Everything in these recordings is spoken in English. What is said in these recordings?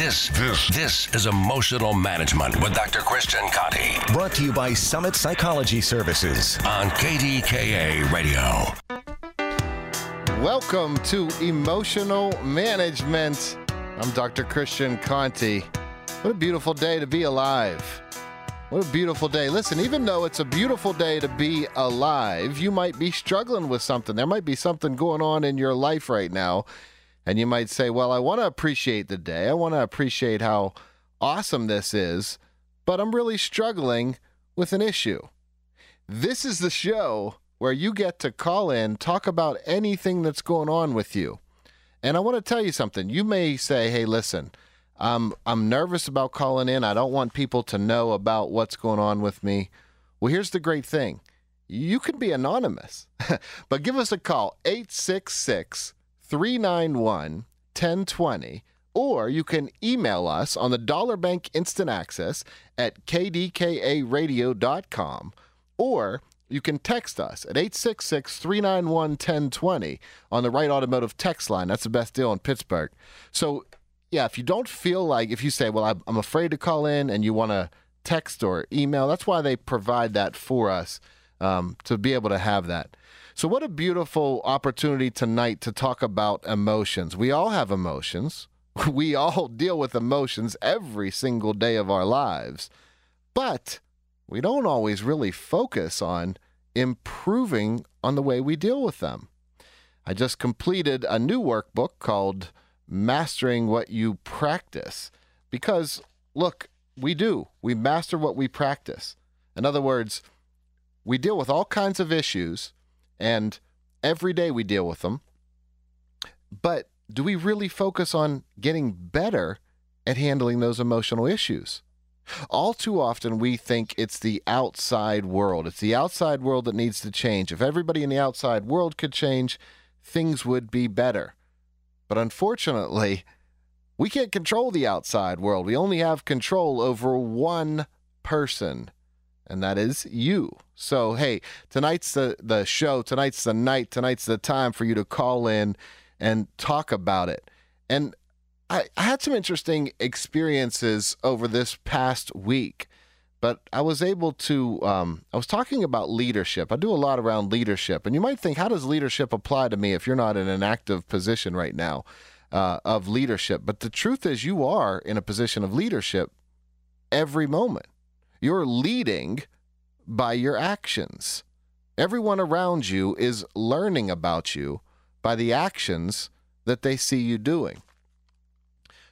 This, this, this is Emotional Management with Dr. Christian Conti Brought to you by Summit Psychology Services. on KDKA Radio. Welcome to Emotional Management. I'm Dr. Christian Conti. What a beautiful day to be alive. What a beautiful day. Listen, even though it's a beautiful day to be alive, you might be struggling with something. There might be something going on in your life right now. And you might say, Well, I want to appreciate the day. I want to appreciate how awesome this is, but I'm really struggling with an issue. This is the show where you get to call in, talk about anything that's going on with you. And I want to tell you something. You may say, "Hey, listen, I'm I'm nervous about calling in. I don't want people to know about what's going on with me." Well, here's the great thing. You can be anonymous. but give us a call 866 391 1020 or you can email us on the Dollar Bank Instant Access at kdkaradio.com or you can text us at 866 391 1020 on the Wright Automotive text line. That's the best deal in Pittsburgh. So, yeah, if you don't feel like, if you say, well, I'm- I'm afraid to call in and you want to text or email, that's why they provide that for us um, to be able to have that. So, what a beautiful opportunity tonight to talk about emotions. We all have emotions, we all deal with emotions every single day of our lives, but we don't always really focus on improving on the way we deal with them. I just completed a new workbook called Mastering What You Practice because, look, we do. We master what we practice. In other words, we deal with all kinds of issues, and every day we deal with them. But do we really focus on getting better at handling those emotional issues? All too often, we think it's the outside world. It's the outside world that needs to change. If everybody in the outside world could change, things would be better. But unfortunately, we can't control the outside world. We only have control over one person, and that is you. So, hey, tonight's the, the show, tonight's the night, tonight's the time for you to call in and talk about it. And I, I had some interesting experiences over this past week, but I was able to. Um, I was talking about leadership. I do a lot around leadership, and you might think, how does leadership apply to me if you're not in an active position right now uh, of leadership? But the truth is, you are in a position of leadership every moment. You're leading by your actions. Everyone around you is learning about you by the actions that they see you doing.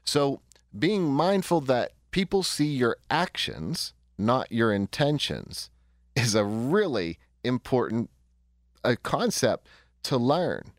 So, being mindful that people see your actions, not your intentions, is a really important a concept to learn.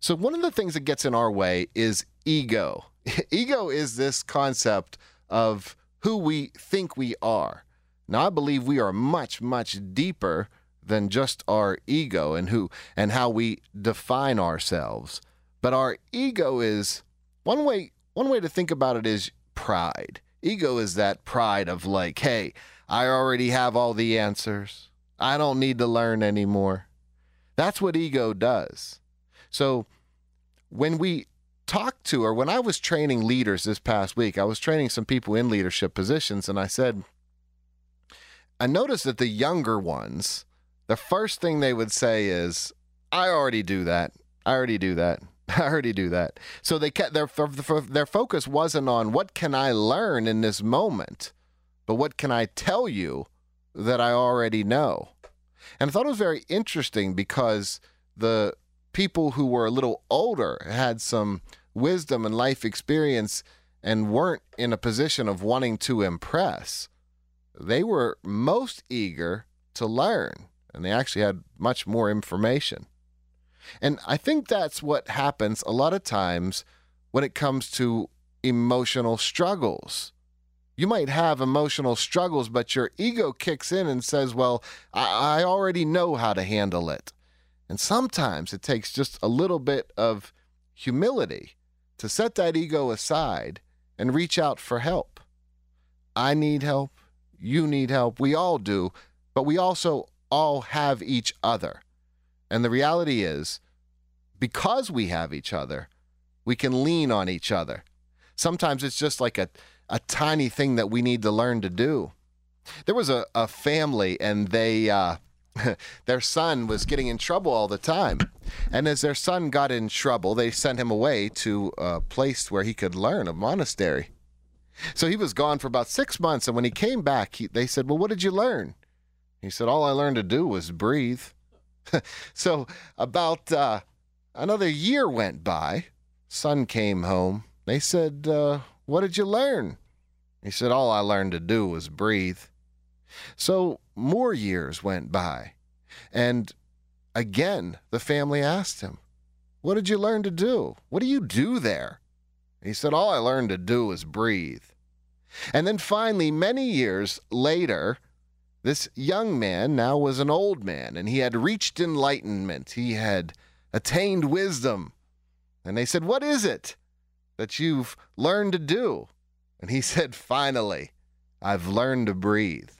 So, one of the things that gets in our way is ego. ego is this concept of who we think we are. Now, I believe we are much, much deeper than just our ego and who and how we define ourselves. But our ego is one way one way to think about it is pride. Ego is that pride of like, hey, I already have all the answers. I don't need to learn anymore. That's what ego does. So when we talk to or when I was training leaders this past week, I was training some people in leadership positions and I said I noticed that the younger ones, the first thing they would say is, I already do that. I already do that. I already do that. So they kept their their focus wasn't on what can I learn in this moment, but what can I tell you that I already know. And I thought it was very interesting because the people who were a little older had some wisdom and life experience and weren't in a position of wanting to impress. They were most eager to learn, and they actually had much more information. And I think that's what happens a lot of times when it comes to emotional struggles. You might have emotional struggles, but your ego kicks in and says, Well, I, I already know how to handle it. And sometimes it takes just a little bit of humility to set that ego aside and reach out for help. I need help. You need help. We all do. But we also all have each other. And the reality is, because we have each other, we can lean on each other. Sometimes it's just like a, a tiny thing that we need to learn to do. There was a, a family, and they uh, their son was getting in trouble all the time. And as their son got in trouble, they sent him away to a place where he could learn, a monastery. So he was gone for about six months. And when he came back, he, they said, Well, what did you learn? He said, All I learned to do was breathe. so about uh, another year went by. Son came home. They said, uh, What did you learn? He said, All I learned to do was breathe. So more years went by. And again, the family asked him, What did you learn to do? What do you do there? He said, All I learned to do was breathe. And then finally, many years later, this young man now was an old man, and he had reached enlightenment. He had attained wisdom. And they said, What is it that you've learned to do? And he said, Finally, I've learned to breathe.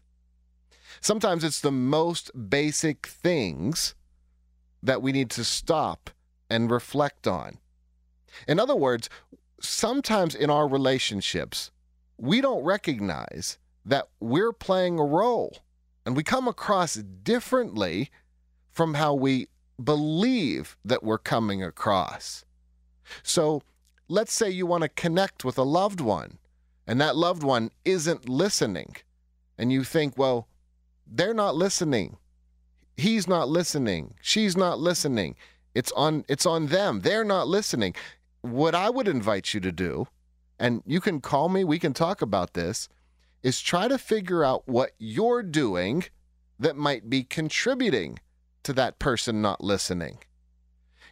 Sometimes it's the most basic things that we need to stop and reflect on. In other words, sometimes in our relationships, we don't recognize that we're playing a role and we come across differently from how we believe that we're coming across. So let's say you want to connect with a loved one and that loved one isn't listening, and you think, well, they're not listening. He's not listening. She's not listening. It's on it's on them. They're not listening. What I would invite you to do, and you can call me, we can talk about this, is try to figure out what you're doing that might be contributing to that person not listening.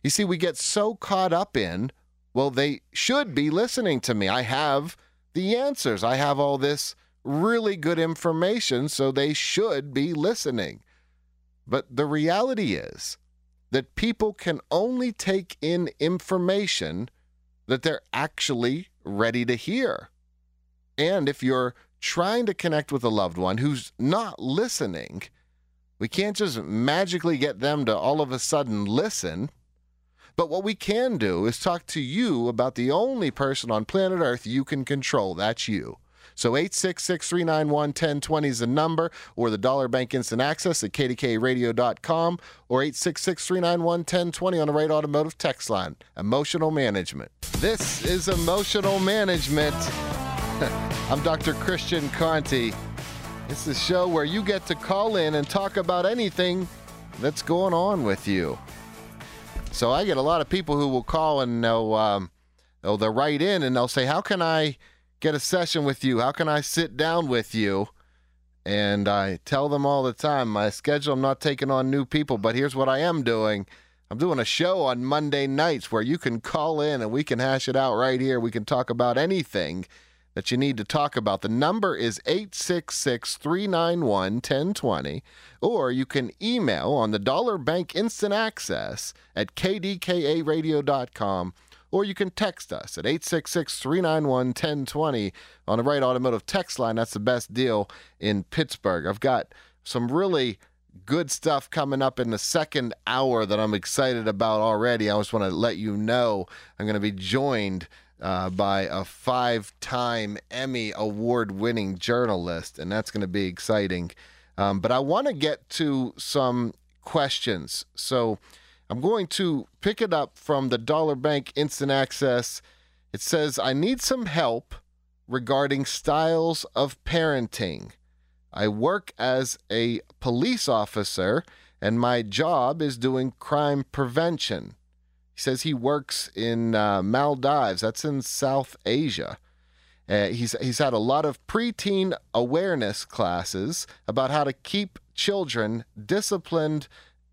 You see, we get so caught up in, well, they should be listening to me. I have the answers. I have all this really good information, so they should be listening. But the reality is that people can only take in information that they're actually ready to hear. And if you're trying to connect with a loved one who's not listening, we can't just magically get them to all of a sudden listen. But what we can do is talk to you about the only person on planet Earth you can control. That's you. So 866 391 1020 is the number, or the Dollar Bank Instant Access at kdkaradio.com, or 866 391 1020 on the Wright Automotive text line. Emotional management. This is emotional management. I'm Dr. Christian Conti. It's the show where you get to call in and talk about anything that's going on with you. So I get a lot of people who will call and they'll, um, they'll, they'll write in and they'll say, How can I get a session with you? How can I sit down with you? And I tell them all the time my schedule, I'm not taking on new people, but here's what I am doing. I'm doing a show on Monday nights where you can call in and we can hash it out right here. We can talk about anything that you need to talk about. The number is 866 391 1020, or you can email on the Dollar Bank Instant Access at kdkaradio.com or you can text us at 866 391 1020 on the Wright Automotive text line. That's the best deal in Pittsburgh. I've got some really good stuff coming up in the second hour that I'm excited about already. I just want to let you know I'm going to be joined. Uh, by a five time Emmy award winning journalist, and that's going to be exciting. Um, but I want to get to some questions. So, I'm going to pick it up from the Dollar Bank Instant Access. It says, I need some help regarding styles of parenting. I work as a police officer, and my job is doing crime prevention. He says he works in uh, Maldives, that's in South Asia. Uh, he's, he's had a lot of preteen awareness classes about how to keep children disciplined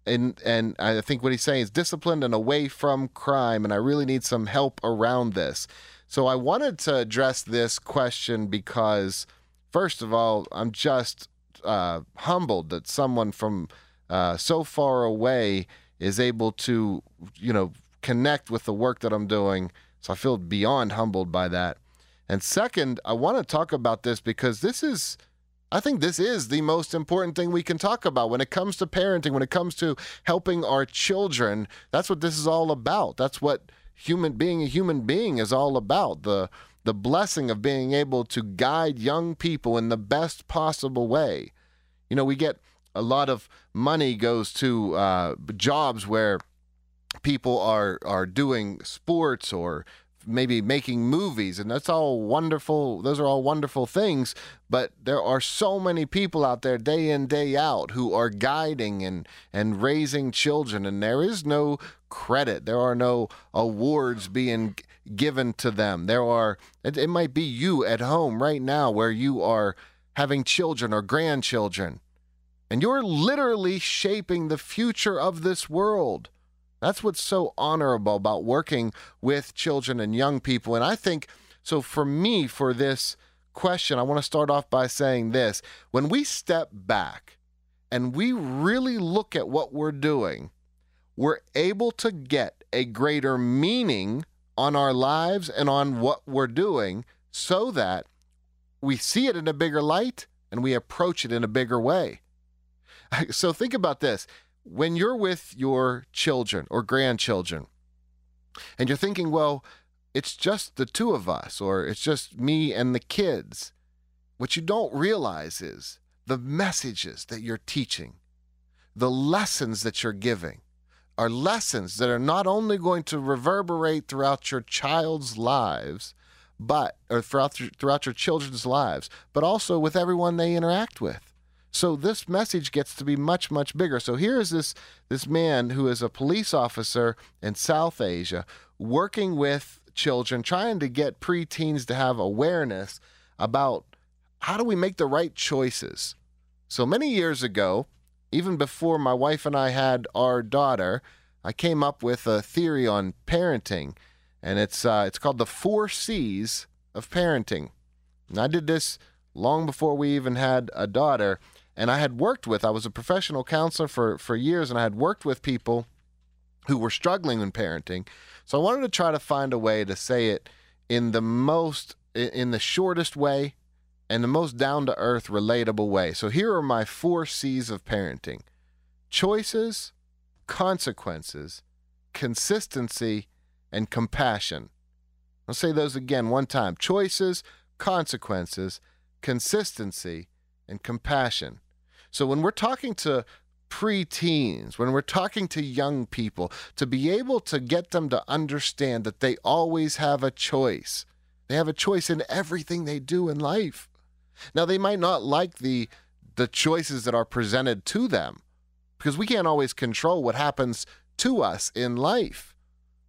and and I think what he's saying is disciplined and away from crime, and I really need some help around this. So I wanted to address this question because, first of all, I'm just uh, humbled that someone from uh, so far away is able to, you know, connect with the work that I'm doing. So I feel beyond humbled by that. And second, I want to talk about this because this is I think this is the most important thing we can talk about when it comes to parenting, when it comes to helping our children. That's what this is all about. That's what human being a human being is all about. The the blessing of being able to guide young people in the best possible way. You know, we get a lot of money goes to uh, jobs where people are are doing sports or maybe making movies and that's all wonderful those are all wonderful things but there are so many people out there day in day out who are guiding and and raising children and there is no credit. There are no awards being given to them. There are it, it might be you at home right now where you are having children or grandchildren and you're literally shaping the future of this world that's what's so honorable about working with children and young people. And I think so for me, for this question, I want to start off by saying this. When we step back and we really look at what we're doing, we're able to get a greater meaning on our lives and on what we're doing so that we see it in a bigger light and we approach it in a bigger way. So think about this when you're with your children or grandchildren and you're thinking, well, it's just the two of us or it's just me and the kids, what you don't realize is the messages that you're teaching, the lessons that you're giving are lessons that are not only going to reverberate throughout your child's lives, but or throughout throughout your children's lives, but also with everyone they interact with. So this message gets to be much, much bigger. So here is this this man who is a police officer in South Asia working with children, trying to get preteens to have awareness about how do we make the right choices. So many years ago, even before my wife and I had our daughter, I came up with a theory on parenting, and it's uh, it's called the four C's of parenting. And I did this long before we even had a daughter and I had worked with, I was a professional counselor for, for years, and I had worked with people who were struggling in parenting. So I wanted to try to find a way to say it in the most, in the shortest way and the most down to earth, relatable way. So here are my four C's of parenting choices, consequences, consistency, and compassion. I'll say those again one time choices, consequences, consistency, and compassion. So when we're talking to preteens, when we're talking to young people, to be able to get them to understand that they always have a choice. They have a choice in everything they do in life. Now they might not like the the choices that are presented to them because we can't always control what happens to us in life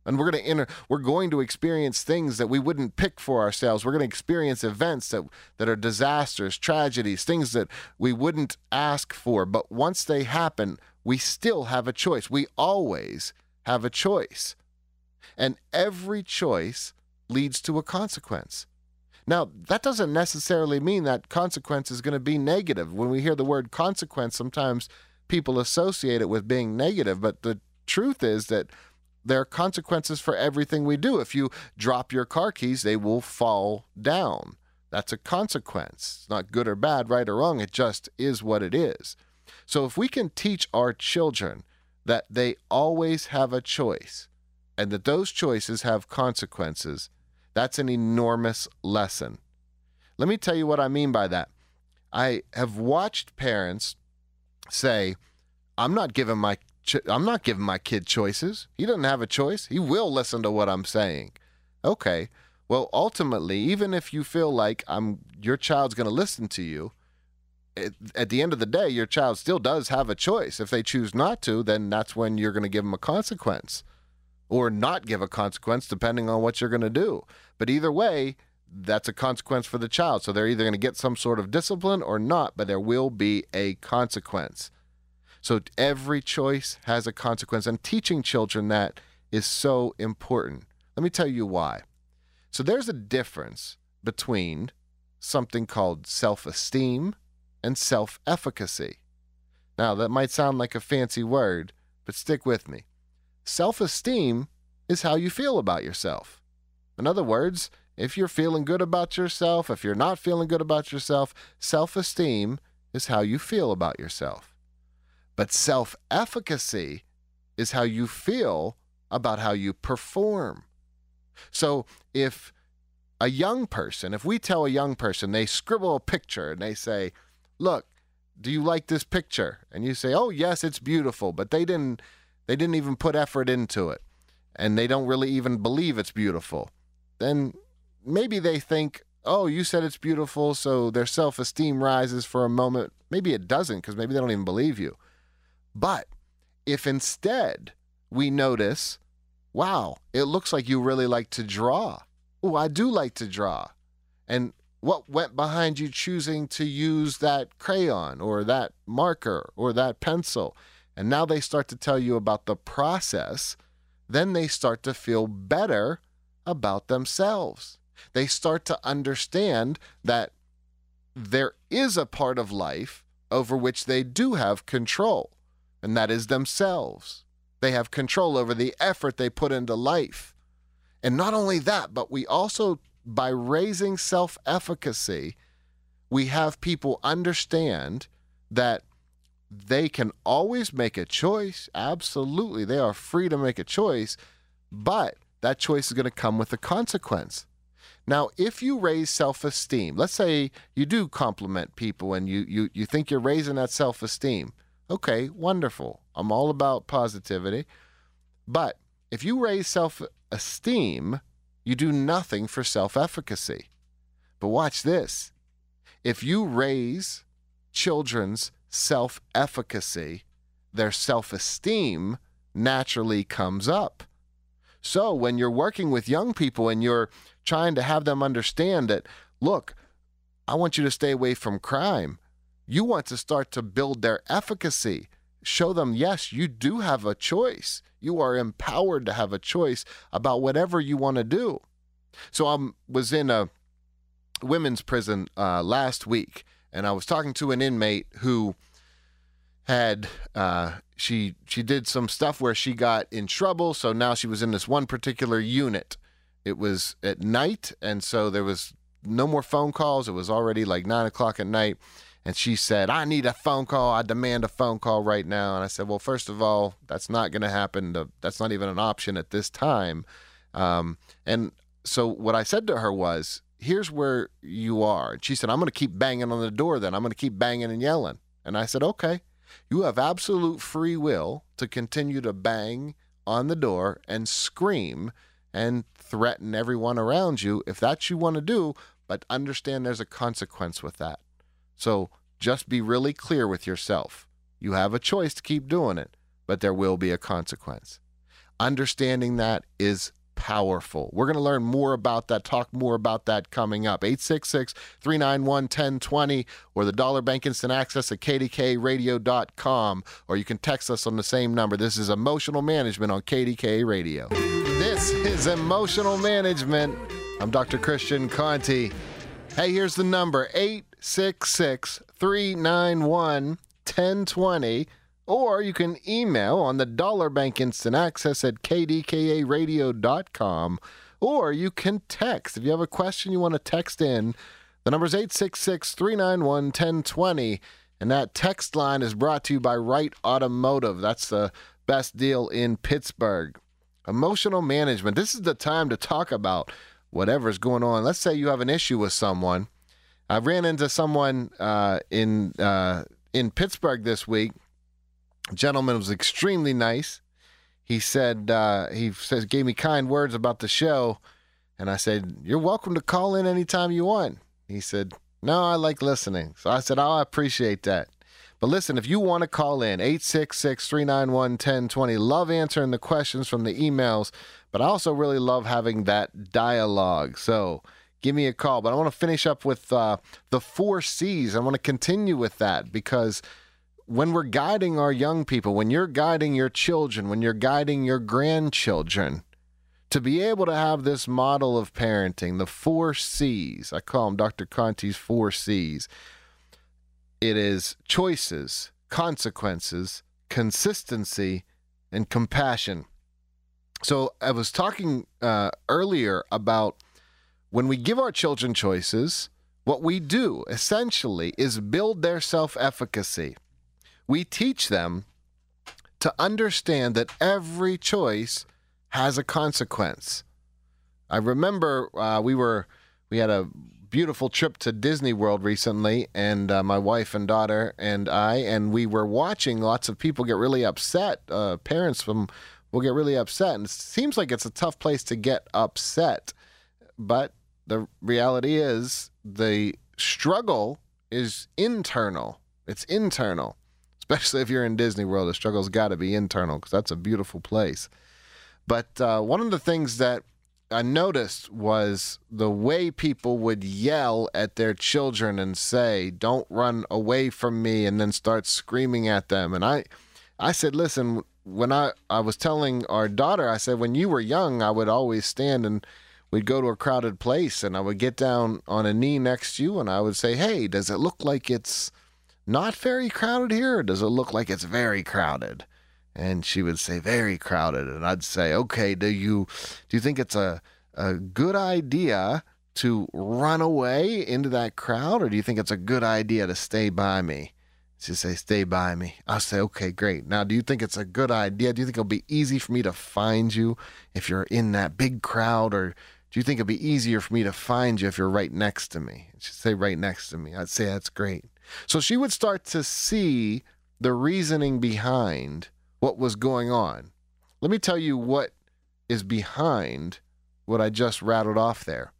and we're going to enter we're going to experience things that we wouldn't pick for ourselves. We're going to experience events that that are disasters tragedies things that we wouldn't ask for. But once they happen we still have a choice. We always have a choice. And every choice leads to a consequence. Now that doesn't necessarily mean that consequence is going to be negative. When we hear the word consequence sometimes people associate it with being negative. But the truth is that there are consequences for everything we do. If you drop your car keys, they will fall down. That's a consequence. It's not good or bad, right or wrong. It just is what it is. So if we can teach our children that they always have a choice and that those choices have consequences, that's an enormous lesson. Let me tell you what I mean by that. I have watched parents say, I'm not giving my I'm not giving my kid choices. He doesn't have a choice. He will listen to what I'm saying. Okay. Well, ultimately, even if you feel like I'm your child's going to listen to you, it, at the end of the day, your child still does have a choice. If they choose not to, then that's when you're going to give them a consequence or not give a consequence depending on what you're going to do. But either way, that's a consequence for the child. So they're either going to get some sort of discipline or not, but there will be a consequence. So every choice has a consequence, and teaching children that is so important. Let me tell you why. So there's a difference between something called self esteem and self efficacy. Now, that might sound like a fancy word, but stick with me. Self esteem is how you feel about yourself. In other words, if you're feeling good about yourself, if you're not feeling good about yourself, self esteem is how you feel about yourself. But self efficacy is how you feel about how you perform. So if a young person, if we tell a young person, they scribble a picture and they say, "Look, do you like this picture?" And you say, "Oh, yes, it's beautiful," but they didn't they didn't even put effort into it and they don't really even believe it's beautiful. Then maybe they think, "Oh, you said it's beautiful," so their self-esteem rises for a moment. Maybe it doesn't because maybe they don't even believe you. But if instead we notice, "Wow, it looks like you really like to draw." Oh, I do like to draw. And what went behind you choosing to use that crayon or that marker or that pencil? And now they start to tell you about the process. Then they start to feel better about themselves. They start to understand that there is a part of life over which they do have control, and that is themselves. They have control over the effort they put into life. And not only that, but we also, by raising self efficacy, we have people understand that they can always make a choice. Absolutely. They are free to make a choice, but that choice is going to come with a consequence. Now, if you raise self esteem, let's say you do compliment people and you, you, you think you're raising that self esteem. Okay, wonderful. I'm all about positivity. But if you raise self esteem, you do nothing for self efficacy. But watch this if you raise children's self efficacy, their self esteem naturally comes up. So when you're working with young people and you're trying to have them understand that, look, I want you to stay away from crime, you want to start to build their efficacy. Show them, yes, you do have a choice. You are empowered to have a choice about whatever you want to do. So I was in a women's prison uh, last week, and I was talking to an inmate who had uh, she she did some stuff where she got in trouble. So now she was in this one particular unit. It was at night, and so there was no more phone calls. It was already like nine o'clock at night, and she said, I need a phone call. I demand a phone call right now. And I said, Well, first of all, that's not going to happen. That's not even an option at this time. Um, and so what I said to her was, Here's where you are. And she said, I'm going to keep banging on the door then. I'm going to keep banging and yelling. And I said, Okay. You have absolute free will to continue to bang on the door and scream and threaten everyone around you if that's you want to do, but understand there's a consequence with that. So just be really clear with yourself. You have a choice to keep doing it, but there will be a consequence. Understanding that is powerful. We're going to learn more about that, talk more about that coming up. 866 391 1020 or the Dollar Bank Instant Access at kdkaradio.com, or you can text us on the same number. This is Emotional Management on KDKA Radio. This is Emotional Management. I'm Dr. Christian Conti. Hey, here's the number 866 391 1020. Or you can email on the Dollar Bank Instant Access at kdkaradio.com. Or you can text. If you have a question you want to text in, the number is 866 391 1020. And that text line is brought to you by Wright Automotive. That's the best deal in Pittsburgh. Emotional management. This is the time to talk about whatever's going on. Let's say you have an issue with someone. I ran into someone uh, in uh, in Pittsburgh this week. A gentleman was extremely nice. He said uh, he says gave me kind words about the show, and I said you're welcome to call in anytime you want. He said no, I like listening. So I said oh, I appreciate that. But listen, if you want to call in, 866 391 1020, love answering the questions from the emails, but I also really love having that dialogue. So give me a call. But I want to finish up with uh, the four C's. I want to continue with that because when we're guiding our young people, when you're guiding your children, when you're guiding your grandchildren, to be able to have this model of parenting, the four C's, I call them Dr. Conti's four C's it is choices, consequences, consistency, and compassion. So I was talking uh, earlier about when we give our children choices, what we do essentially is build their self efficacy. We teach them to understand that every choice has a consequence. I remember uh, we were we had a beautiful trip to Disney World recently, and uh, my wife and daughter and I, and we were watching lots of people get really upset. Uh, parents from will get really upset, and it seems like it's a tough place to get upset. But the reality is, the struggle is internal. It's internal, especially if you're in Disney World. The struggle's got to be internal because that's a beautiful place. But uh, one of the things that I noticed was the way people would yell at their children and say, "Don't run away from me," and then start screaming at them. And I, I said, "Listen." When I, I was telling our daughter, I said, when you were young, I would always stand and we'd go to a crowded place and I would get down on a knee next to you and I would say, Hey, does it look like it's not very crowded here or does it look like it's very crowded? And she would say very crowded. And i'd say okay do you do you think it's a, a good idea to run away into that crowd? Or do you think it's a good idea to stay by me? She'd say stay by me. I'll say okay great. Now do you think it's a good idea? Do you think it'll be easy for me to find you if you're in that big crowd? Or do you think it'll be easier for me to find you if you're right next to me? She'd say right next to me. I'd say that's great. So she would start to see the reasoning behind what was going on. Let me tell you what is behind what I just rattled off there.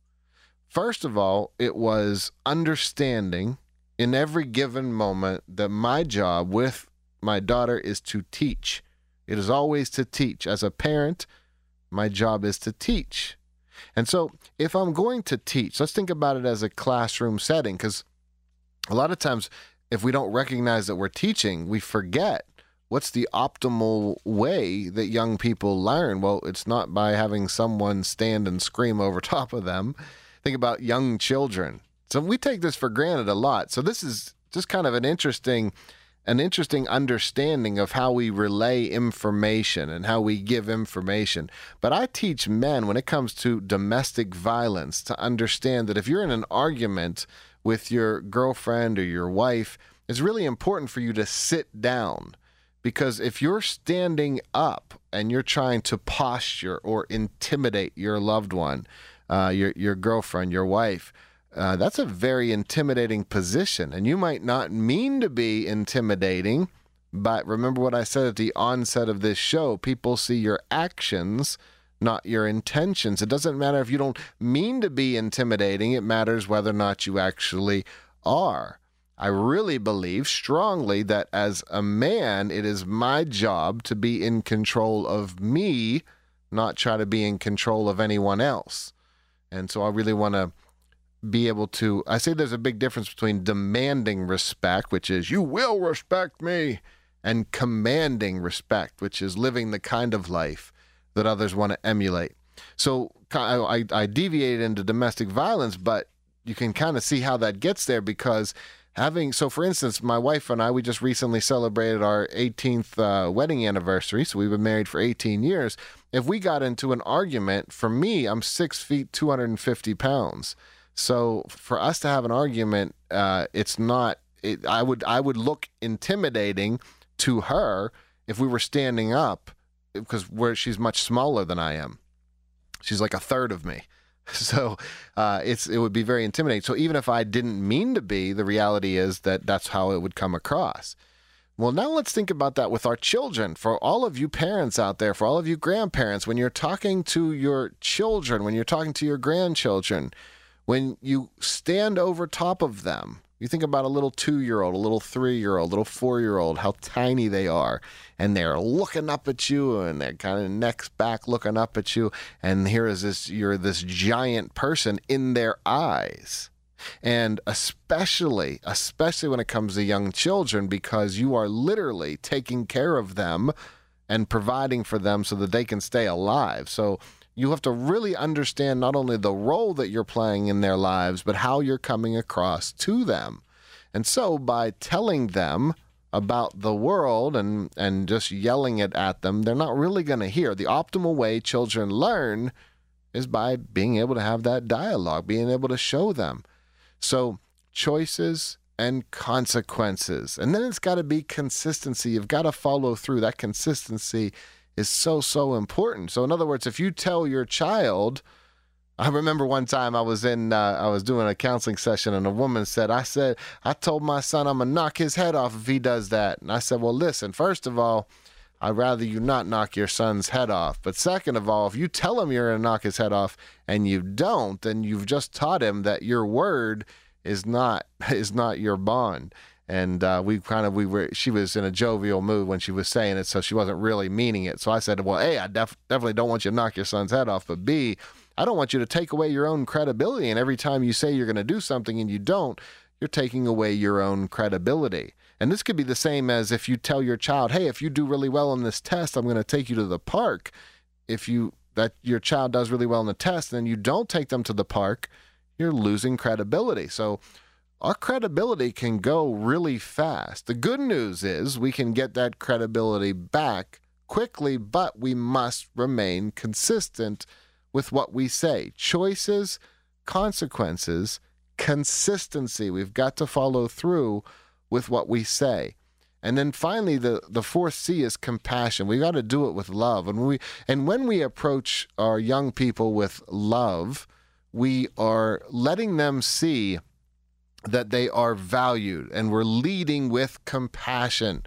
First of all, it was understanding in every given moment that my job with my daughter is to teach. It is always to teach. As a parent, my job is to teach. And so, if I'm going to teach, let's think about it as a classroom setting because a lot of times, if we don't recognize that we're teaching, we forget what's the optimal way that young people learn? Well, it's not by having someone stand and scream over top of them. Think about young children. So we take this for granted a lot. So this is just kind of an interesting an interesting understanding of how we relay information and how we give information. But I teach men when it comes to domestic violence to understand that if you're in an argument with your girlfriend or your wife, it's really important for you to sit down because if you're standing up and you're trying to posture or intimidate your loved one, uh, your your girlfriend, your wife, uh, that's a very intimidating position, and you might not mean to be intimidating. But remember what I said at the onset of this show people see your actions, not your intentions. It doesn't matter if you don't mean to be intimidating, it matters whether or not you actually are. I really believe strongly that as a man, it is my job to be in control of me, not try to be in control of anyone else. And so I really want to be able to. I say there's a big difference between demanding respect, which is you will respect me, and commanding respect, which is living the kind of life that others want to emulate. So I, I deviated into domestic violence, but you can kind of see how that gets there because having so for instance my wife and i we just recently celebrated our 18th uh, wedding anniversary so we've been married for 18 years. If we got into an argument for me i'm six feet 250 pounds. So for us to have an argument uh, it's not it, i would i would look intimidating to her if we were standing up because where she's much smaller than i am. She's like a third of me So uh, it's it would be very intimidating. So even if I didn't mean to be, the reality is that that's how it would come across. Well, now let's think about that with our children. For all of you parents out there, for all of you grandparents, when you're talking to your children, when you're talking to your grandchildren, when you stand over top of them, you think about a little two year old, a little three year old, a little four year old, how tiny they are. And they're looking up at you and they're kind of necks back looking up at you. And here is this, you're this giant person in their eyes. And especially, especially when it comes to young children, because you are literally taking care of them and providing for them so that they can stay alive. So you have to really understand not only the role that you're playing in their lives, but how you're coming across to them. And so by telling them about the world and, and just yelling it at them, they're not really going to hear. The optimal way children learn is by being able to have that dialogue, being able to show them. So choices and consequences. And then it's got to be consistency. You've got to follow through. That consistency is so, so important. So, in other words, if you tell your child, I remember one time I was in, uh, I was doing a counseling session, and a woman said, "I said I told my son I'm gonna knock his head off if he does that." And I said, "Well, listen. First of all, I'd rather you not knock your son's head off. But second of all, if you tell him you're gonna knock his head off and you don't, then you've just taught him that your word is not is not your bond." And uh, we kind of we were she was in a jovial mood when she was saying it so she wasn't really meaning it. So i said well a i def- definitely don't want you to knock your son's head off but b i don't want you to take away your own credibility and every time you say you're going to do something and you don't you're taking away your own credibility. And this could be the same as if you tell your child hey if you do really well on this test i'm going to take you to the park. If you that your child does really well in the test and then you don't take them to the park you're losing credibility. So our credibility can go really fast. The good news is we can get that credibility back quickly, but we must remain consistent with what we say. Choices, consequences, consistency. We've got to follow through with what we say. And then finally, the, the fourth C is compassion. We got to do it with love. And we and when we approach our young people with love, we are letting them see that they are valued and we're leading with compassion.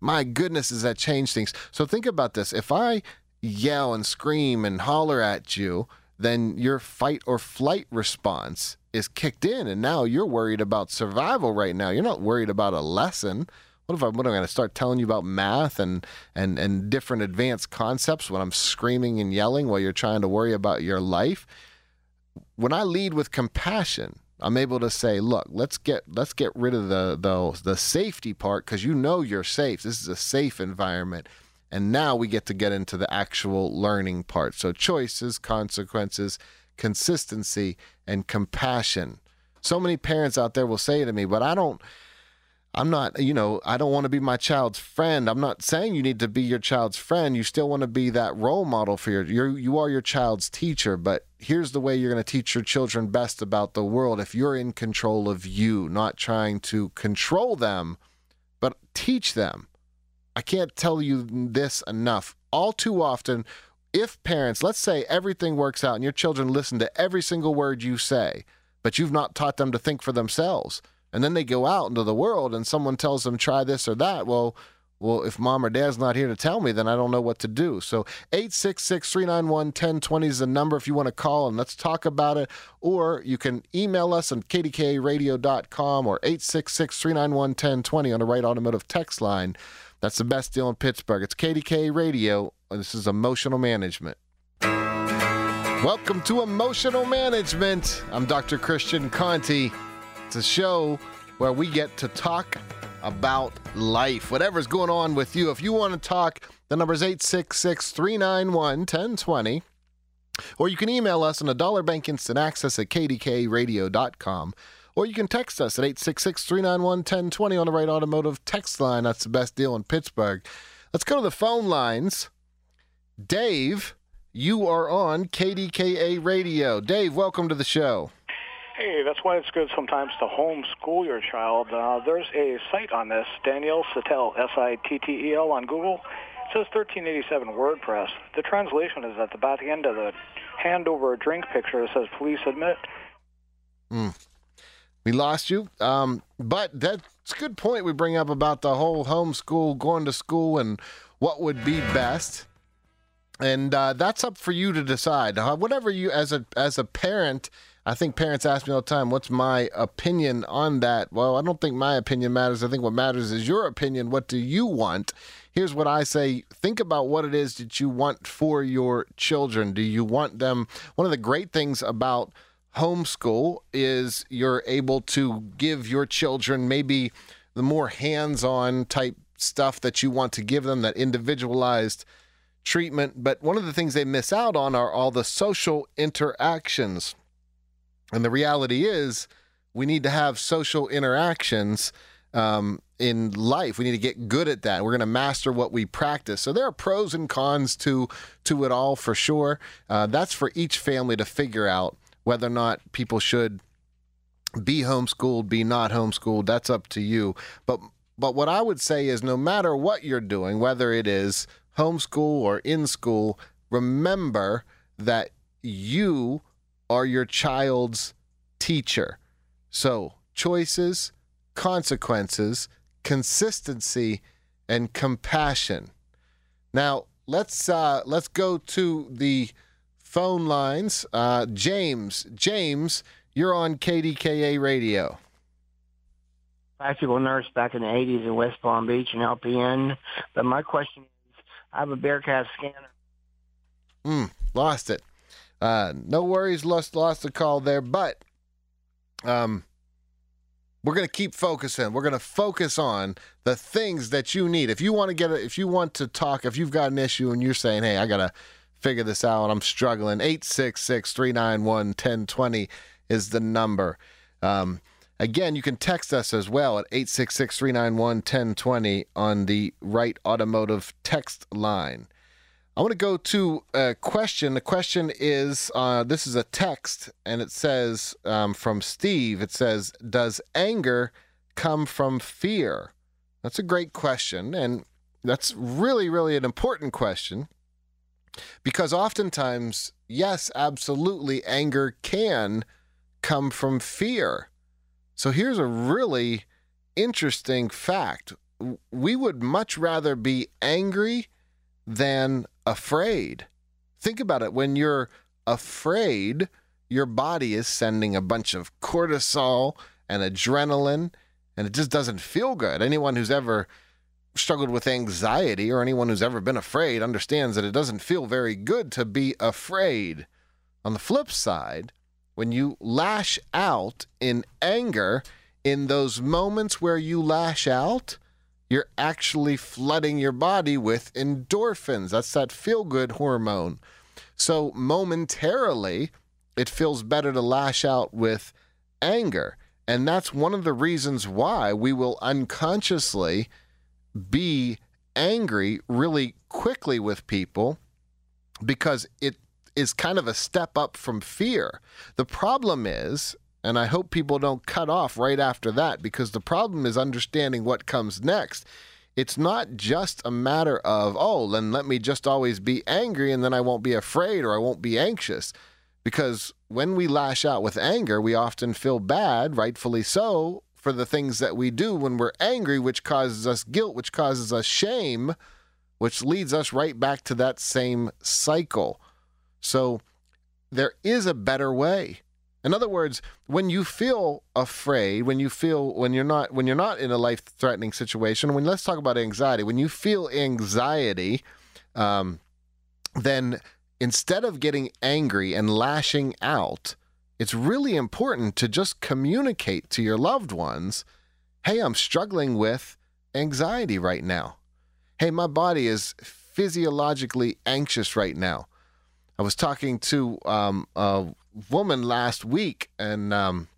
My goodness, does that change things? So think about this. If I yell and scream and holler at you, then your fight or flight response is kicked in, and now you're worried about survival right now. You're not worried about a lesson. What if I, what am I going to start telling you about math and, and, and different advanced concepts when I'm screaming and yelling while you're trying to worry about your life? When I lead with compassion, I'm able to say, look, let's get let's get rid of the the, the safety part because you know you're safe. This is a safe environment. And now we get to get into the actual learning part. So choices, consequences, consistency, and compassion. So many parents out there will say to me, but I don't I'm not, you know, I don't want to be my child's friend. I'm not saying you need to be your child's friend. You still want to be that role model for your you you are your child's teacher, but here's the way you're going to teach your children best about the world if you're in control of you, not trying to control them, but teach them. I can't tell you this enough. All too often, if parents, let's say everything works out and your children listen to every single word you say, but you've not taught them to think for themselves and then they go out into the world and someone tells them try this or that. Well well if mom or dad's not here to tell me then i don't know what to do. So 866-391-1020 is the number if you want to call and let's talk about it. Or you can email us on kdkaradio.com or 866-391-1020 on the Wright Automotive text line. That's the best deal in pittsburgh. It's kdka radio. And this is emotional management. Welcome to emotional management. I'm dr christian conti it's a show where we get to talk about life, whatever's going on with you. If you want to talk, the number is 866 391 1020. Or you can email us on a dollar bank instant access at kdkaradio.com. Or you can text us at 866 391 1020 on the Wright Automotive text line. That's the best deal in Pittsburgh. Let's go to the phone lines. Dave, you are on KDKA Radio. Dave, welcome to the show. Hey, that's why it's good sometimes to homeschool your child. Uh, there's a site on this, Danielle Sittel, S-I-T-T-E-L on Google. It says 1387 WordPress. The translation is at the back end of the hand over a drink picture. It says, please admit. Mm. We lost you. Um, but that's a good point we bring up about the whole homeschool, going to school, and what would be best. And uh, that's up for you to decide. Uh, whatever you, as a as a parent, I think parents ask me all the time, what's my opinion on that? Well, I don't think my opinion matters. I think what matters is your opinion. What do you want? Here's what I say think about what it is that you want for your children. Do you want them? One of the great things about homeschool is you're able to give your children maybe the more hands on type stuff that you want to give them, that individualized treatment. But one of the things they miss out on are all the social interactions and the reality is, we need to have social interactions um, in life. We need to get good at that. We're going to master what we practice. So there are pros and cons to to it all for sure. Uh, that's for each family to figure out whether or not people should be homeschooled, be not homeschooled. That's up to you. But but what I would say is, no matter what you're doing, whether it is homeschool or in school, remember that you are your child's teacher. So, choices, consequences, consistency, and compassion. Now, let's uh, let's go to the phone lines. Uh, James, James, you're on KDKA radio. Practical nurse back in the 80s in West Palm Beach and LPN. But my question is, I have a Bearcat scanner. Hmm, lost it. Uh, no worries, lost lost the call there, but um, we're gonna keep focusing. We're gonna focus on the things that you need. If you want to get, a, if you want to talk, if you've got an issue and you're saying, "Hey, I gotta figure this out. I'm struggling." Eight six six three nine one ten twenty is the number. Um, again, you can text us as well at 866 391 1020 on the Wright Automotive text line. I want to go to a question. The question is uh, this is a text, and it says um, from Steve, it says, Does anger come from fear? That's a great question. And that's really, really an important question because oftentimes, yes, absolutely, anger can come from fear. So here's a really interesting fact we would much rather be angry than afraid. Think about it. When you're afraid, your body is sending a bunch of cortisol and adrenaline, and it just doesn't feel good. Anyone who's ever struggled with anxiety or anyone who's ever been afraid understands that it doesn't feel very good to be afraid. On the flip side, when you lash out in anger, in those moments where you lash out, you're actually flooding your body with endorphins. That's that feel good hormone. So, momentarily, it feels better to lash out with anger. And that's one of the reasons why we will unconsciously be angry really quickly with people because it is kind of a step up from fear. The problem is, and I hope people don't cut off right after that because the problem is understanding what comes next. It's not just a matter of, oh, then let me just always be angry and then I won't be afraid or I won't be anxious. Because when we lash out with anger, we often feel bad, rightfully so, for the things that we do when we're angry, which causes us guilt, which causes us shame, which leads us right back to that same cycle. So there is a better way. In other words, when you feel afraid, when you feel when you're not when you're not in a life-threatening situation, when let's talk about anxiety, when you feel anxiety, um, then instead of getting angry and lashing out, it's really important to just communicate to your loved ones, "Hey, I'm struggling with anxiety right now. Hey, my body is physiologically anxious right now." I was talking to um, a woman last week, and um,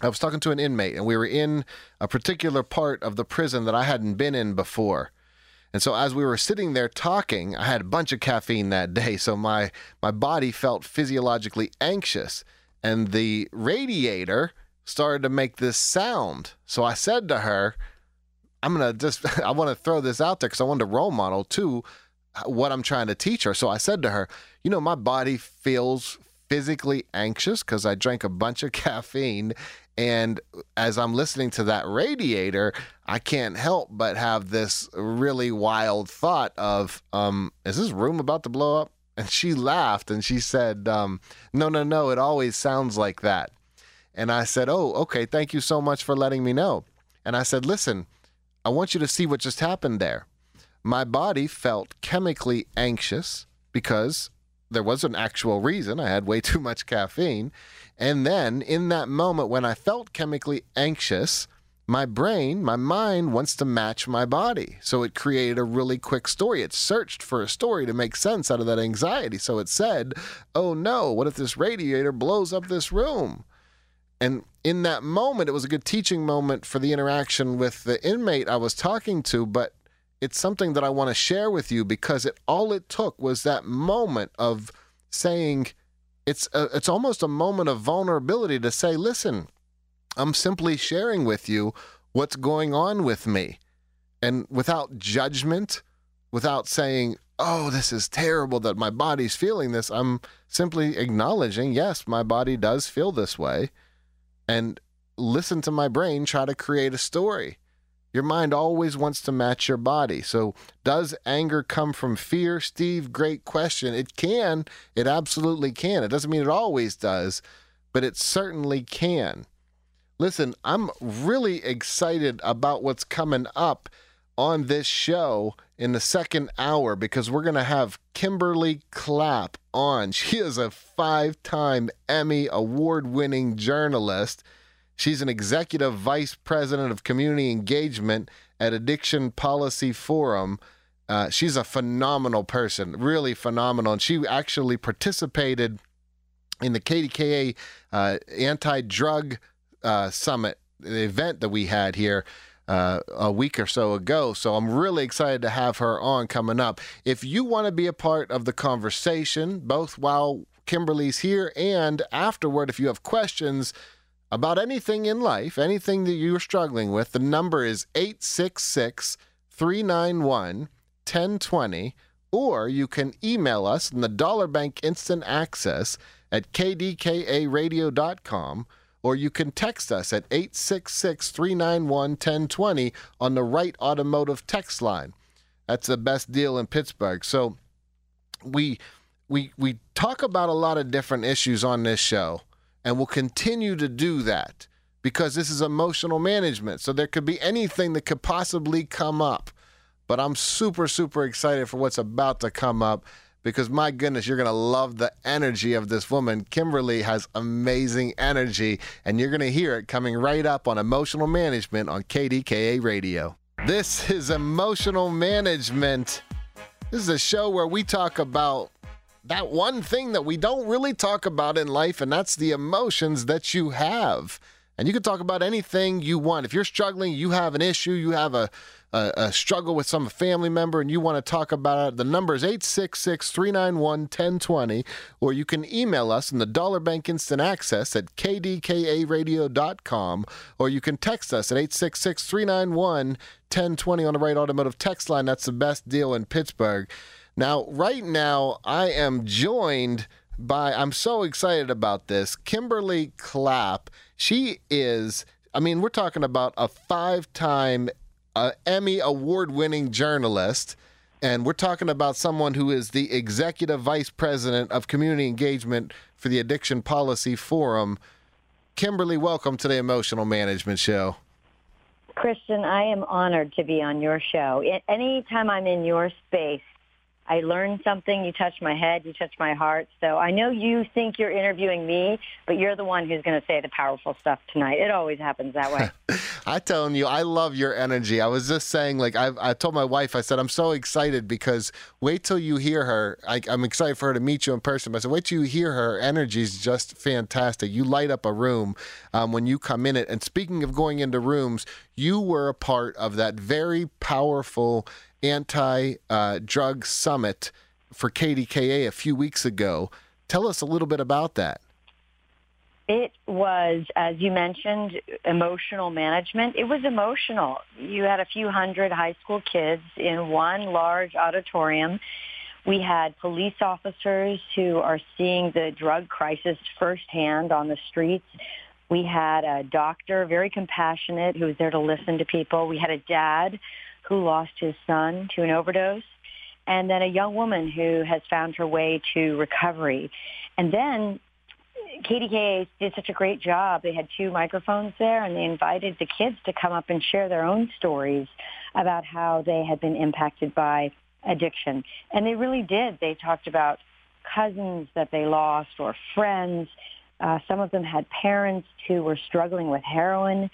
I was talking to an inmate, and we were in a particular part of the prison that I hadn't been in before. And so as we were sitting there talking, I had a bunch of caffeine that day, so my my body felt physiologically anxious, and the radiator started to make this sound. So I said to her, "I'm gonna just I want to throw this out there because I want to role model too." what I'm trying to teach her. So I said to her, You know, my body feels physically anxious because I drank a bunch of caffeine. And as I'm listening to that radiator, I can't help but have this really wild thought of, um, Is this room about to blow up? And she laughed and she said, um, No, no, no, it always sounds like that. And I said, Oh, okay, thank you so much for letting me know. And I said, Listen, I want you to see what just happened there my body felt chemically anxious because there was an actual reason. I had way too much caffeine. And then in that moment when I felt chemically anxious, my brain, my mind wants to match my body. So it created a really quick story. It searched for a story to make sense out of that anxiety. So it said, oh no, what if this radiator blows up this room? And in that moment, it was a good teaching moment for the interaction with the inmate I was talking to, but it's something that I want to share with you because it all it took was that moment of saying it's a, it's almost a moment of vulnerability to say, listen, I'm simply sharing with you what's going on with me. And without judgment, without saying, oh, this is terrible that my body's feeling this. I'm simply acknowledging, yes, my body does feel this way. And listen to my brain try to create a story. Your mind always wants to match your body. So, does anger come from fear? Steve, great question. It can. It absolutely can. It doesn't mean it always does, but it certainly can. Listen, I'm really excited about what's coming up on this show in the second hour because we're going to have Kimberly Clapp on. She is a five time Emmy award winning journalist. She's an executive vice president of community engagement at Addiction Policy Forum. Uh, she's a phenomenal person, really phenomenal. And she actually participated in the KDKA uh, anti drug uh, summit, event that we had here. Uh, a week or so ago. So I'm really excited to have her on coming up. If you want to be a part of the conversation, both while Kimberly's here and afterward, if you have questions, about anything in life, anything that you're struggling with, the number is 866 391 1020, or you can email us in the Dollar Bank Instant Access at kdkaradio.com, or you can text us at 866 391 1020 on the Wright Automotive text line. That's the best deal in Pittsburgh. So we we we talk about a lot of different issues on this show and will continue to do that because this is emotional management. So there could be anything that could possibly come up. But I'm super, super excited for what's about to come up because my goodness, you're going to love the energy of this woman. Kimberly has amazing energy, and you're going to hear it coming right up on emotional management on KDKA Radio. This is emotional management. This is a show where we talk about that one thing that we don't really talk about in life, and that's the emotions that you have. And you can talk about anything you want. If you're struggling, you have an issue, you have a, a, a struggle with some family member, and you want to talk about it, the number is 866 391 1020, or you can email us in the Dollar Bank Instant Access at kdkaradio.com, or you can text us at 866 391 1020 on the Wright Automotive text line. That's the best deal in Pittsburgh. Now, right now, I am joined by, I'm so excited about this, Kimberly Clapp. She is, I mean, we're talking about a five time uh, Emmy award winning journalist. And we're talking about someone who is the executive vice president of community engagement for the Addiction Policy Forum. Kimberly, welcome to the Emotional Management Show. Christian, I am honored to be on your show. Anytime I'm in your space, I learned something. You touched my head. You touched my heart. So I know you think you're interviewing me, but you're the one who's going to say the powerful stuff tonight. It always happens that way. I'm telling you, I love your energy. I was just saying, like I, I told my wife, I said I'm so excited because wait till you hear her. I, am excited for her to meet you in person. But I said, wait till you hear her. Energy is just fantastic. You light up a room um, when you come in it. And speaking of going into rooms, you were a part of that very powerful anti uh, drug summit for KDKA a few weeks ago. Tell us a little bit about that. It was, as you mentioned, emotional management. It was emotional. You had a few hundred high school kids in one large auditorium. We had police officers who are seeing the drug crisis firsthand on the streets. We had a doctor, very compassionate, who was there to listen to people. We had a dad who lost his son to an overdose, and then a young woman who has found her way to recovery. And then KDKA did such a great job. They had two microphones there, and they invited the kids to come up and share their own stories about how they had been impacted by addiction. And they really did. They talked about cousins that they lost or friends. Uh, some of them had parents who were struggling with heroin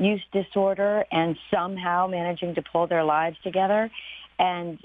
use disorder and somehow managing to pull their lives together. And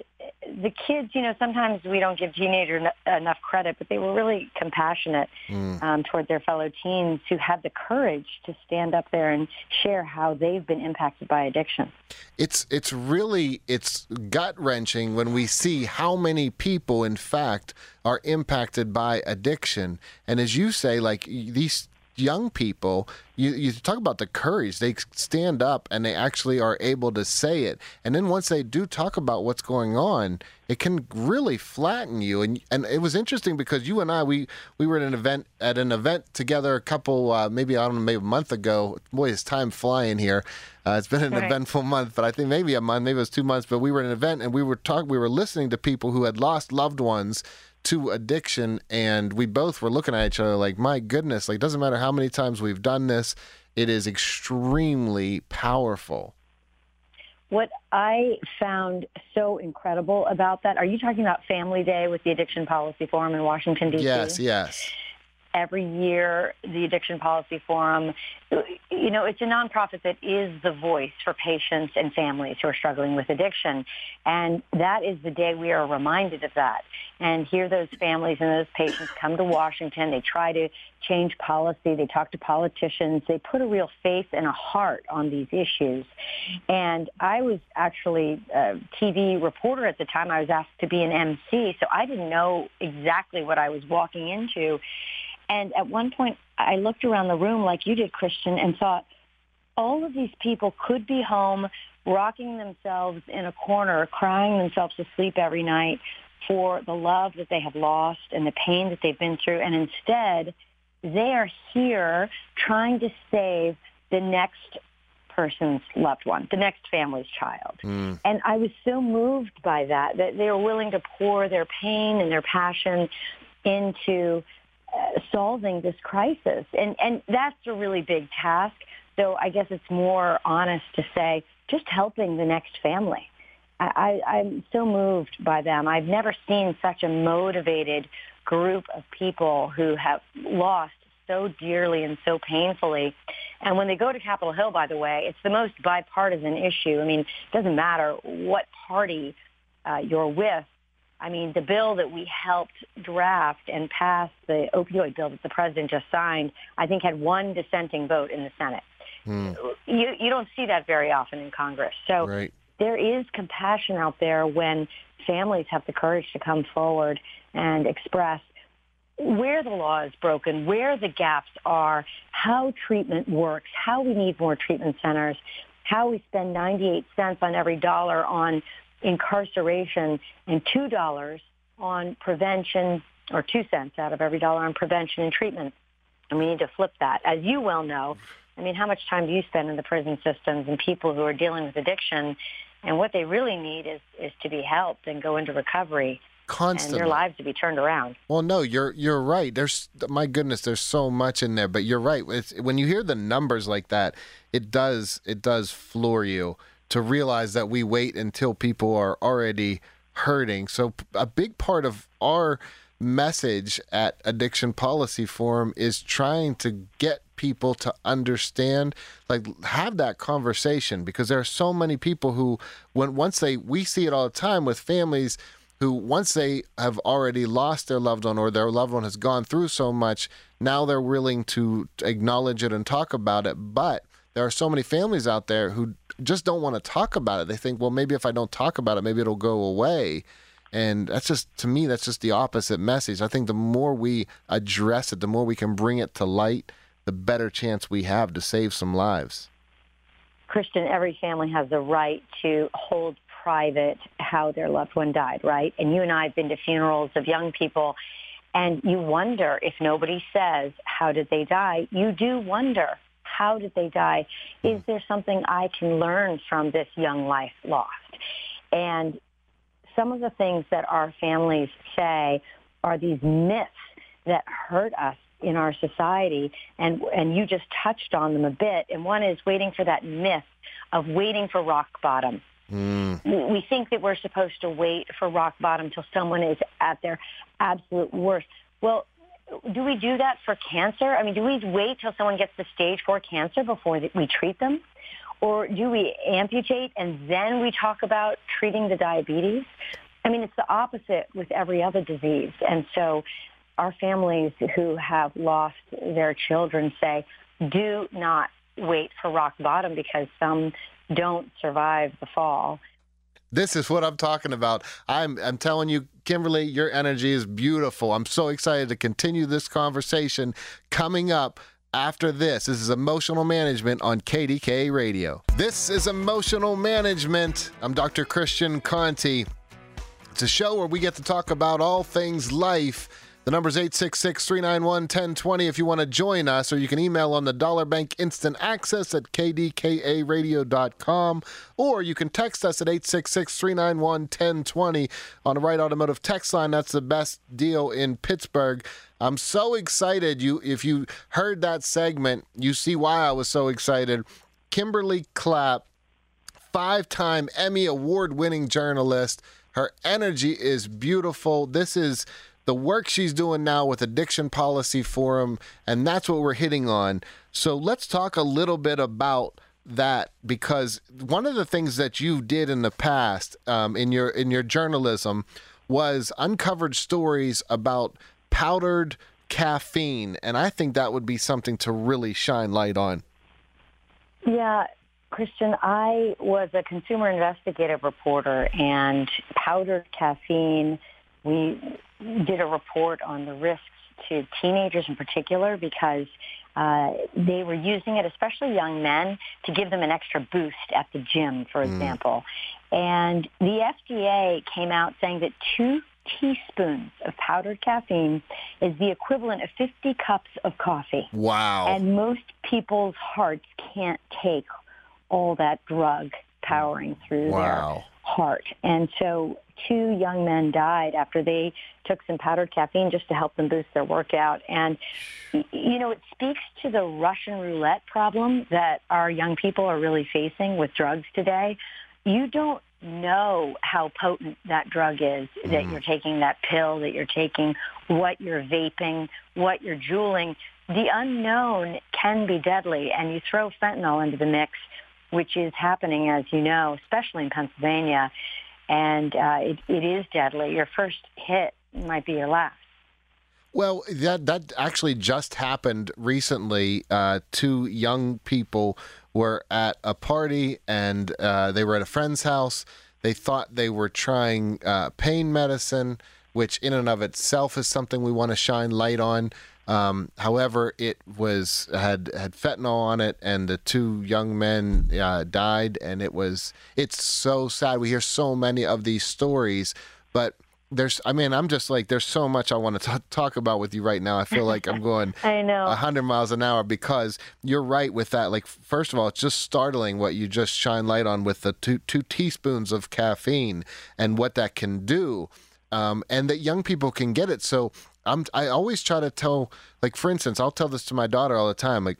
the kids, you know, sometimes we don't give teenagers enough credit, but they were really compassionate mm. um, toward their fellow teens who had the courage to stand up there and share how they've been impacted by addiction. It's it's really it's gut wrenching when we see how many people, in fact, are impacted by addiction. And as you say, like these young people, you, you talk about the courage. They stand up and they actually are able to say it. And then once they do talk about what's going on, it can really flatten you. And and it was interesting because you and I we we were at an event at an event together a couple uh, maybe I don't know maybe a month ago. Boy, is time flying here. Uh, it's been an Right. eventful month, but I think maybe a month, maybe it was two months. But we were at an event and we were talking. We were listening to people who had lost loved ones to addiction, and we both were looking at each other like, "My goodness! Like, doesn't matter how many times we've done this, it is extremely powerful." What I found so incredible about that, are you talking about Family Day with the Addiction Policy Forum in Washington, D.C.? Yes, yes. every year the addiction policy forum you know it's a nonprofit that is the voice for patients and families who are struggling with addiction and that is the day we are reminded of that. And here those families and those patients come to washington. They try to change policy. They talk to politicians. They put a real face and a heart on these issues. And i was actually a tv reporter at the time. I was asked to be an mc so i didn't know exactly what i was walking into. And at one point, I looked around the room like you did, Christian, and thought, all of these people could be home rocking themselves in a corner, crying themselves to sleep every night for the love that they have lost and the pain that they've been through. And instead, they are here trying to save the next person's loved one, the next family's child. Mm. And I was so moved by that, that they were willing to pour their pain and their passion into solving this crisis. And, and that's a really big task. So I guess it's more honest to say just helping the next family. I, I, I'm so moved by them. I've never seen such a motivated group of people who have lost so dearly and so painfully. And when they go to Capitol Hill, by the way, it's the most bipartisan issue. I mean, it doesn't matter what party uh, you're with. I mean, the bill that we helped draft and pass, the opioid bill that the president just signed, I think had one dissenting vote in the Senate. Mm. You, you don't see that very often in Congress. So Right. there is compassion out there when families have the courage to come forward and express where the law is broken, where the gaps are, how treatment works, how we need more treatment centers, how we spend 98 cents on every dollar on incarceration and $2 on prevention or 2 cents out of every dollar on prevention and treatment. And we need to flip that. As you well know, I mean, how much time do you spend in the prison systems and people who are dealing with addiction? And what they really need is, is to be helped and go into recovery Constantly. and their lives to be turned around. Well, no, you're you're right. There's my goodness, there's so much in there. But you're right. It's, when you hear the numbers like that, it does it does floor you to realize that we wait until people are already hurting. So a big part of our message at Addiction Policy Forum is trying to get people to understand like have that conversation because there are so many people who when once they we see it all the time with families who once they have already lost their loved one or their loved one has gone through so much now they're willing to acknowledge it and talk about it but there are so many families out there who just don't want to talk about it. They think well maybe if i don't talk about it maybe it'll go away. And that's just to me that's just the opposite message. I think the more we address it the more we can bring it to light the better chance we have to save some lives. Christian, every family has the right to hold private how their loved one died, right? And you and I have been to funerals of young people, and you wonder if nobody says, how did they die? You do wonder, how did they die? Is there something I can learn from this young life lost? And some of the things that our families say are these myths that hurt us in our society and and you just touched on them a bit and one is waiting for that myth of waiting for rock bottom mm. we we think that we're supposed to wait for rock bottom till someone is at their absolute worst well do we do that for cancer i mean do we wait till someone gets to stage 4 cancer before we treat them or do we amputate and then we talk about treating the diabetes I mean, it's the opposite with every other disease. And so our families who have lost their children say, do not wait for rock bottom because some don't survive the fall. This is what I'm talking about. I'm I'm telling you, Kimberly, your energy is beautiful. I'm so excited to continue this conversation coming up after this. This is Emotional Management on KDKA Radio. This is Emotional Management. I'm Dr. Christian Conte. It's a show where we get to talk about all things life. The number's 866 391 1020 if you want to join us, or you can email on the Dollar Bank Instant Access at kdkaradio.com, or you can text us at 866 391 1020 on the Wright Automotive text line. That's the best deal in Pittsburgh. I'm so excited. You, if you heard that segment, you see why I was so excited. Kimberly Clapp, five-time Emmy award-winning journalist. Her energy is beautiful. This is the work she's doing now with Addiction Policy Forum, and that's what we're hitting on. So let's talk a little bit about that because one of the things that you did in the past um, in your in your journalism was uncovered stories about powdered caffeine, and I think that would be something to really shine light on. Yeah, Christian, I was a consumer investigative reporter, and powdered caffeine. We did a report on the risks to teenagers in particular because uh, they were using it, especially young men, to give them an extra boost at the gym, for example. And the FDA came out saying that two teaspoons of powdered caffeine is the equivalent of 50 cups of coffee. Wow. And most people's hearts can't take all that drug powering through Wow. Heart. And so two young men died after they took some powdered caffeine just to help them boost their workout. And, you know, it speaks to the Russian roulette problem that our young people are really facing with drugs today. You don't know how potent that drug is that mm. you're taking that pill that you're taking what you're vaping what you're juuling the unknown can be deadly and you throw fentanyl into the mix which is happening as you know especially in pennsylvania and uh, it, it is deadly your first hit might be your last Well, that that actually just happened recently. Uh, two young people were at a party and uh, they were at a friend's house. They thought they were trying uh, pain medicine, which in and of itself is something we want to shine light on. Um, however, it was had had fentanyl on it, and the two young men uh, died. And it was it's so sad. We hear so many of these stories, but there's I mean I'm just like there's so much I want to t- talk about with you right now. I feel like I'm going I know. 100 miles an hour because you're right with that. Like first of all, it's just startling what you just shine light on with the two two teaspoons of caffeine and what that can do. Um, and that young people can get it. So I'm I always try to tell like for instance, I'll tell this to my daughter all the time like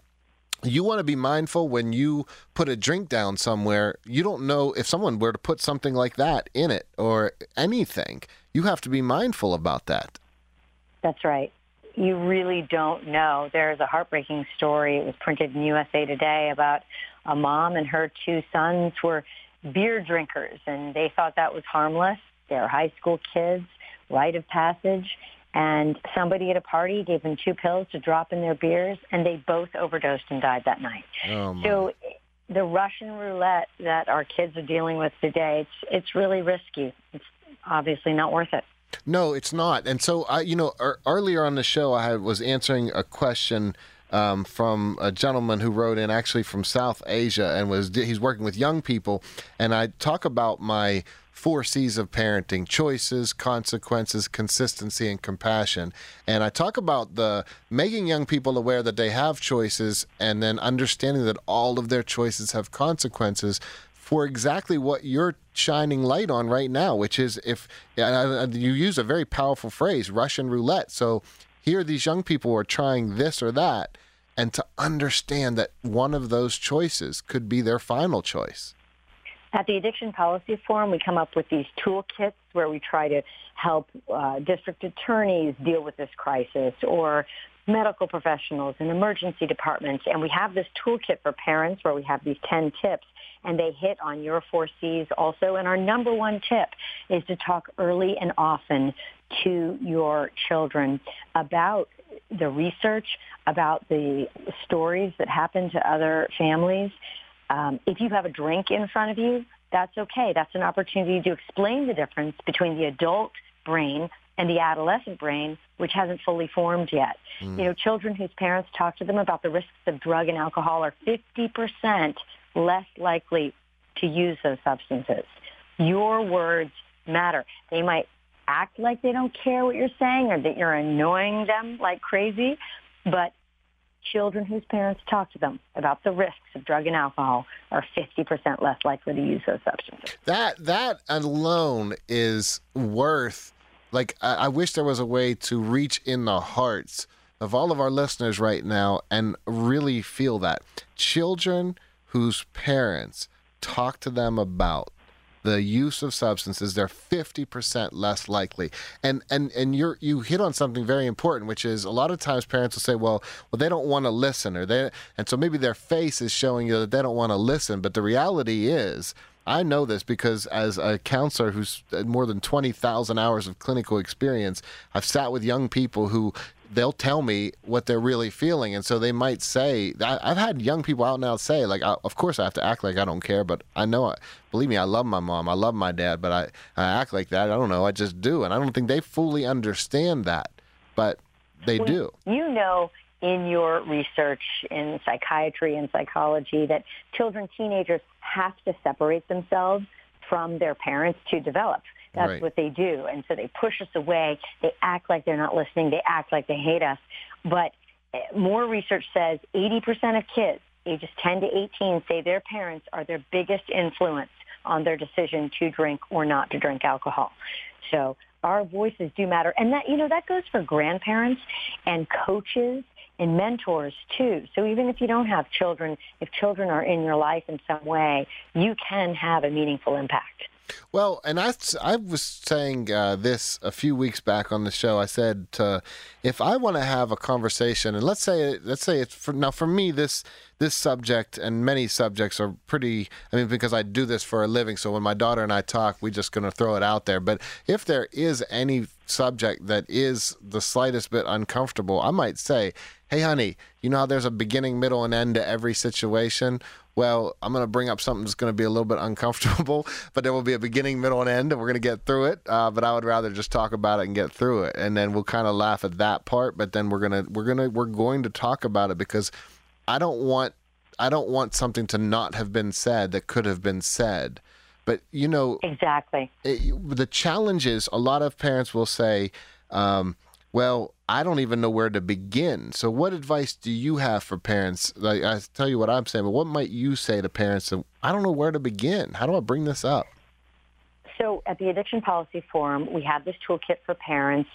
you want to be mindful when you put a drink down somewhere. You don't know if someone were to put something like that in it or anything. You have to be mindful about that. That's right. You really don't know. There's a heartbreaking story. It was printed in USA Today about a mom and her two sons were beer drinkers, and they thought that was harmless. They're high school kids, rite of passage. And somebody at a party gave them two pills to drop in their beers, and they both overdosed and died that night. Oh. So the Russian roulette that our kids are dealing with today, it's, it's really risky. It's obviously not worth it. No, it's not. And so I, you know, er, earlier on the show, I had, was answering a question um, from a gentleman who wrote in, actually from South Asia, and was he's working with young people, and I talk about my four C's of parenting: choices, consequences, consistency, and compassion. And I talk about the making young people aware that they have choices, and then understanding that all of their choices have consequences for exactly what you're shining light on right now, which is if you use a very powerful phrase, Russian roulette. So here, these young people are trying this or that, and to understand that one of those choices could be their final choice. At the Addiction Policy Forum, we come up with these toolkits where we try to help uh, district attorneys deal with this crisis or medical professionals and emergency departments. And we have this toolkit for parents where we have these 10 tips and they hit on your four C's also. And our number one tip is to talk early and often to your children about the research, about the stories that happen to other families. Um, if you have a drink in front of you, that's okay. That's an opportunity to explain the difference between the adult brain and the adolescent brain, which hasn't fully formed yet. Mm. You know, children whose parents talk to them about the risks of drug and alcohol are 50% less likely to use those substances. Your words matter. They might act like they don't care what you're saying or that you're annoying them like crazy, but children whose parents talk to them about the risks of drug and alcohol are 50% less likely to use those substances. That that alone is worth like I, I wish there was a way to reach in the hearts of all of our listeners right now and really feel that children whose parents talk to them about the use of substances, they're 50% less likely. And and and you you hit on something very important, which is a lot of times parents will say, well, well they don't want to listen or they and so maybe their face is showing you that they don't want to listen, but the reality is I know this because as a counselor who's uh, more than 20,000 hours of clinical experience, I've sat with young people who they'll tell me what they're really feeling. And so they might say, I've had young people out now say, like, of course I have to act like I don't care, but I know, believe me, I love my mom, I love my dad, but I, I act like that. I don't know, I just do. And I don't think they fully understand that, but they well, do. You know, in your research in psychiatry and psychology that children, teenagers have to separate themselves from their parents to develop. That's right. what they do. And so they push us away. They act like they're not listening. They act like they hate us. But eh, more research says 80% of kids ages 10 to 18 say their parents are their biggest influence on their decision to drink or not to drink alcohol. So our voices do matter. And that, you know, that goes for grandparents and coaches and mentors too. So even if you don't have children, if children are in your life in some way, you can have a meaningful impact. Well, and I, I was saying uh, this a few weeks back on the show. I said, if I want to have a conversation, and let's say, let's say it's for now for me, this this subject and many subjects are pretty. I mean, because I do this for a living, so when my daughter and I talk, we're just going to throw it out there. But if there is any subject that is the slightest bit uncomfortable, I might say, "Hey, honey, you know how there's a beginning, middle, and end to every situation." Well, I'm going to bring up something that's going to be a little bit uncomfortable, but there will be a beginning, middle, and end, and we're going to get through it. Uh, but I would rather just talk about it and get through it, and then we'll kind of laugh at that part. But then we're gonna we're gonna we're going to talk about it because I don't want I don't want something to not have been said that could have been said. But you know exactly it, the challenge is a lot of parents will say. Um, well, I don't even know where to begin. So, what advice do you have for parents? Like, I tell you what I'm saying, but what might you say to parents? I don't know where to begin. How do I bring this up? So, at the Addiction Policy Forum, we have this toolkit for parents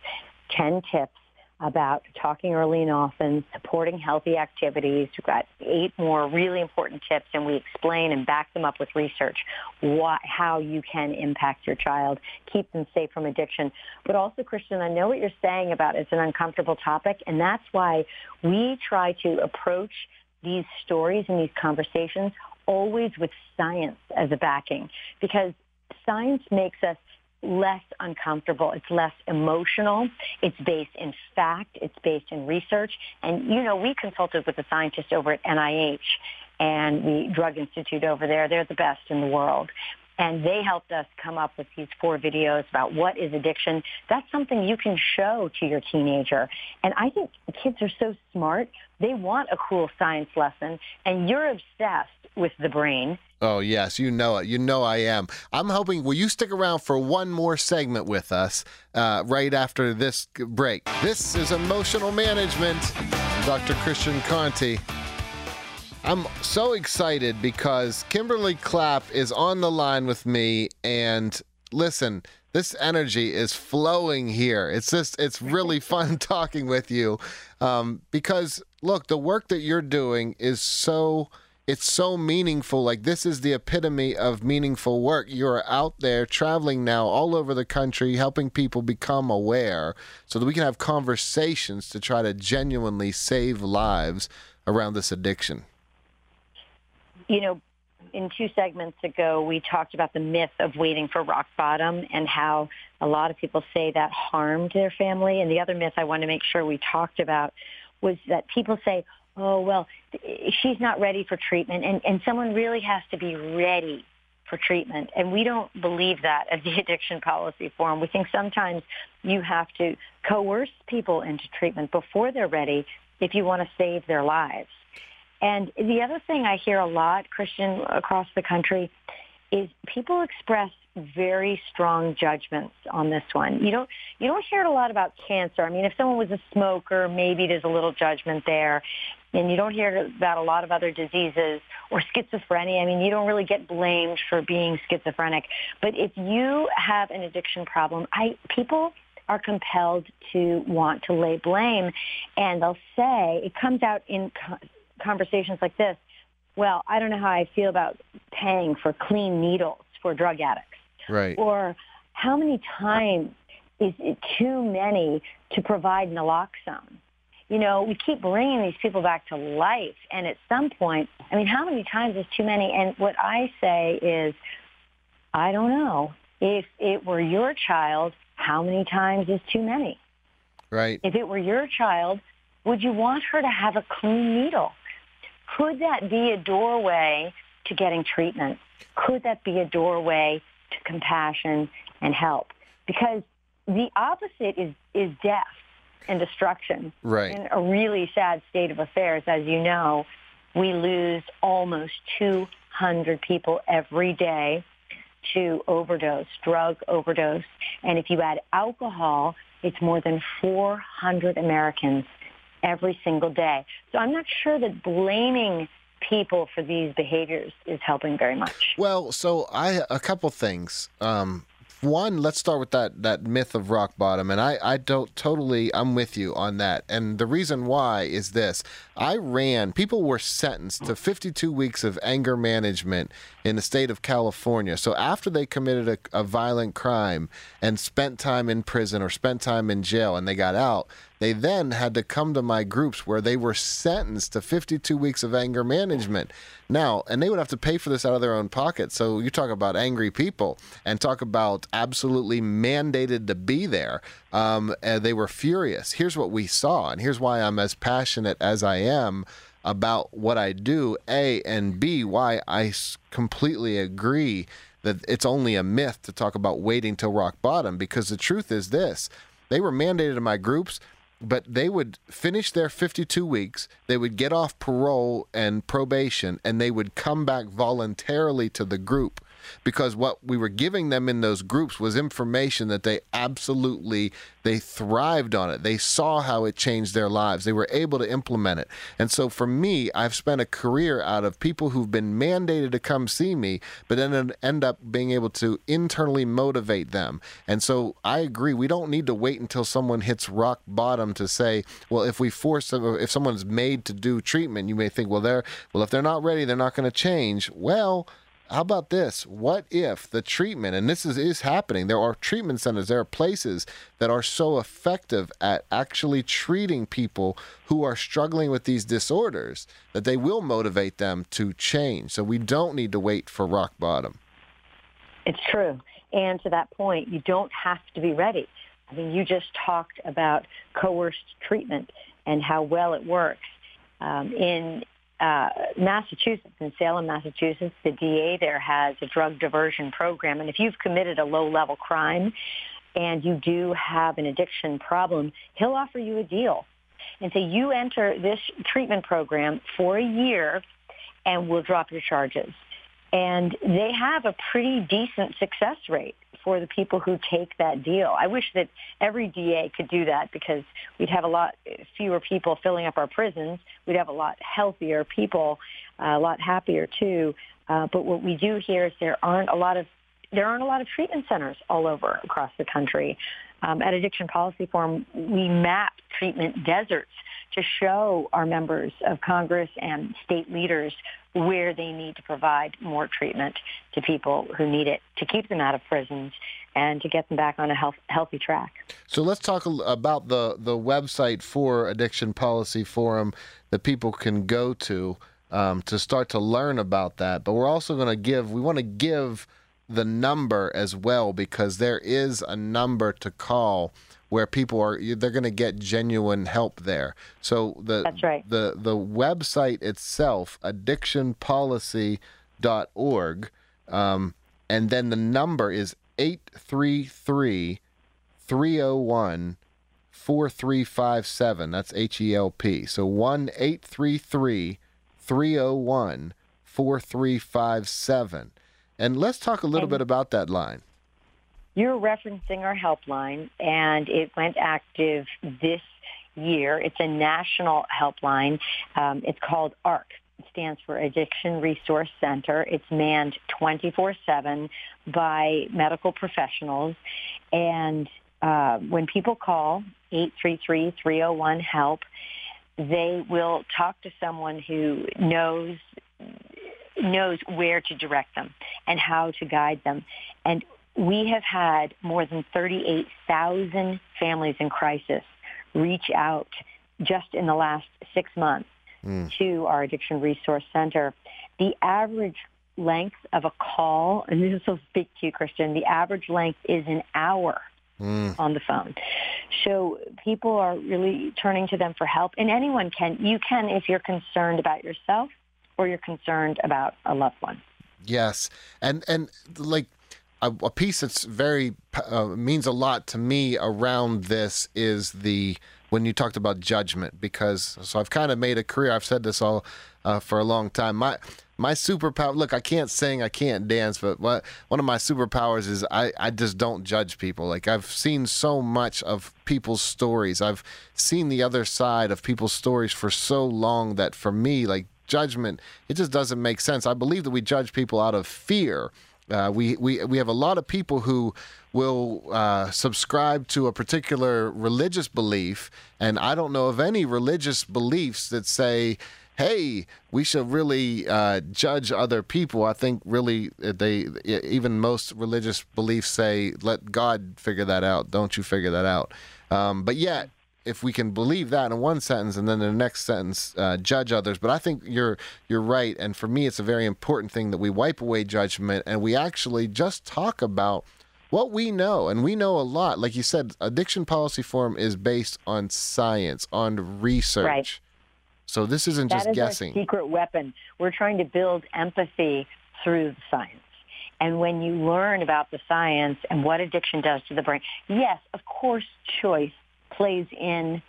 10 tips about talking early and often, supporting healthy activities. We've got eight more really important tips, and we explain and back them up with research what, how you can impact your child, keep them safe from addiction. But also, Christian, I know what you're saying about it's an uncomfortable topic, and that's why we try to approach these stories and these conversations always with science as a backing, because science makes us less uncomfortable. It's less emotional. It's based in fact. It's based in research. And, you know, we consulted with a scientist over at NIH and the Drug Institute over there. They're the best in the world. And they helped us come up with these four videos about what is addiction. That's something you can show to your teenager. And I think kids are so smart. They want a cool science lesson. And you're obsessed with the brain Oh, yes, you know it. You know I am. I'm hoping, will you stick around for one more segment with us uh, right after this break? This is Emotional Management. Dr. Christian Conte. I'm so excited because Kimberly Clapp is on the line with me. And listen, this energy is flowing here. It's just, it's really fun talking with you um, because, look, the work that you're doing is so it's so meaningful. Like this is the epitome of meaningful work. You're out there traveling now all over the country, helping people become aware so that we can have conversations to try to genuinely save lives around this addiction. You know, in two segments ago, we talked about the myth of waiting for rock bottom and how a lot of people say that harmed their family. And the other myth I want to make sure we talked about was that people say, oh, well, she's not ready for treatment. And, and someone really has to be ready for treatment. And we don't believe that as the Addiction Policy Forum. We think sometimes you have to coerce people into treatment before they're ready if you want to save their lives. And the other thing I hear a lot, Christian, across the country, is people express very strong judgments on this one. You don't you don't hear it a lot about cancer. I mean, if someone was a smoker, maybe there's a little judgment there. And you don't hear about a lot of other diseases or schizophrenia. I mean, you don't really get blamed for being schizophrenic. But if you have an addiction problem, I people are compelled to want to lay blame and they'll say it comes out in conversations like this. Well, I don't know how I feel about paying for clean needles for drug addicts. Right. Or how many times is it too many to provide naloxone? You know, we keep bringing these people back to life. And at some point, I mean, how many times is too many? And what I say is, I don't know. If it were your child, how many times is too many? Right. If it were your child, would you want her to have a clean needle? Could that be a doorway to getting treatment? Could that be a doorway to compassion and help? Because the opposite is, is death and destruction. Right. In a really sad state of affairs, as you know, we lose almost 200 people every day to overdose, drug overdose. And if you add alcohol, it's more than 400 Americans every single day. So I'm not sure that blaming people for these behaviors is helping very much. Well, so I a couple things. Um, one, let's start with that that myth of rock bottom, and I I don't totally I'm with you on that. And the reason why is this: I ran. People were sentenced to 52 weeks of anger management in the state of California. So after they committed a, a violent crime and spent time in prison or spent time in jail, and they got out, they then had to come to my groups where they were sentenced to 52 weeks of anger management. Now, and they would have to pay for this out of their own pocket. So you talk about angry people and talk about absolutely mandated to be there. Um, they were furious. Here's what we saw, and here's why I'm as passionate as I am about what I do, A, and B, why I completely agree that it's only a myth to talk about waiting till rock bottom because the truth is this they were mandated in my groups but they would finish their 52 weeks, they would get off parole and probation, and they would come back voluntarily to the group because what we were giving them in those groups was information that they absolutely they thrived on it. They saw how it changed their lives. They were able to implement it. And so for me i've spent a career out of people who've been mandated to come see me but then end up being able to internally motivate them. And so i agree we don't need to wait until someone hits rock bottom to say well if we force them if someone's made to do treatment you may think well they're well if they're not ready they're not going to change. Well how about this? What if the treatment, and this is, is happening, there are treatment centers, there are places that are so effective at actually treating people who are struggling with these disorders that they will motivate them to change. So we don't need to wait for rock bottom. It's true. And to that point, you don't have to be ready. I mean, you just talked about coerced treatment and how well it works. Um, in uh, Massachusetts, in Salem, Massachusetts, the DA there has a drug diversion program. And if you've committed a low-level crime and you do have an addiction problem, he'll offer you a deal and say, you enter this treatment program for a year and we'll drop your charges. And they have a pretty decent success rate for the people who take that deal. I wish that every DA could do that because we'd have a lot fewer people filling up our prisons. We'd have a lot healthier people, uh, a lot happier too. Uh, but what we do here is there aren't a lot of there aren't a lot of treatment centers all over across the country. Um, at Addiction Policy Forum, we map treatment deserts to show our members of Congress and state leaders where they need to provide more treatment to people who need it to keep them out of prisons and to get them back on a health, healthy track. So let's talk about the, the website for Addiction Policy Forum that people can go to um, to start to learn about that. But we're also going to give, we want to give the number as well because there is a number to call where people are they're going to get genuine help there. So the That's right. the the website itself addictionpolicy.org um, and then the number is 833 301 4357. That's H E L P. So 1 833 301 4357. And let's talk a little And- bit about that line. You're referencing our helpline, and it went active this year. It's a national helpline. Um, it's called ARC. It stands for Addiction Resource Center. It's manned 24/7 by medical professionals, and uh, when people call 833-301-HELP, they will talk to someone who knows knows where to direct them and how to guide them. And we have had more than 38,000 families in crisis reach out just in the last six months hmm. to our Addiction Resource Center. The average length of a call, and this will speak to you, Christian, the average length is an hour hmm. on the phone. So people are really turning to them for help. And anyone can, you can if you're concerned about yourself or you're concerned about a loved one. Yes, and and like a, a piece that's very uh, means a lot to me around this is the when you talked about judgment because so I've kind of made a career. I've said this all uh, for a long time. My my superpower. Look, I can't sing, I can't dance, but what one of my superpowers is I I just don't judge people. Like I've seen so much of people's stories. I've seen the other side of people's stories for so long that for me, like judgment, it just doesn't make sense. I believe that we judge people out of fear. Uh, we, we, we have a lot of people who will uh, subscribe to a particular religious belief, and I don't know of any religious beliefs that say, hey, we should really uh, judge other people. I think really uh, they, even most religious beliefs say, let God figure that out. Don't you figure that out. Um, but yet, if we can believe that in one sentence and then in the next sentence uh, judge others but i think you're you're right and for me it's a very important thing that we wipe away judgment and we actually just talk about what we know and we know a lot like you said addiction policy forum is based on science on research Right. so this isn't That just is guessing our secret weapon. We're trying to build empathy through the science. And when you learn about the science and what addiction does to the brain, yes, of course, choice plays in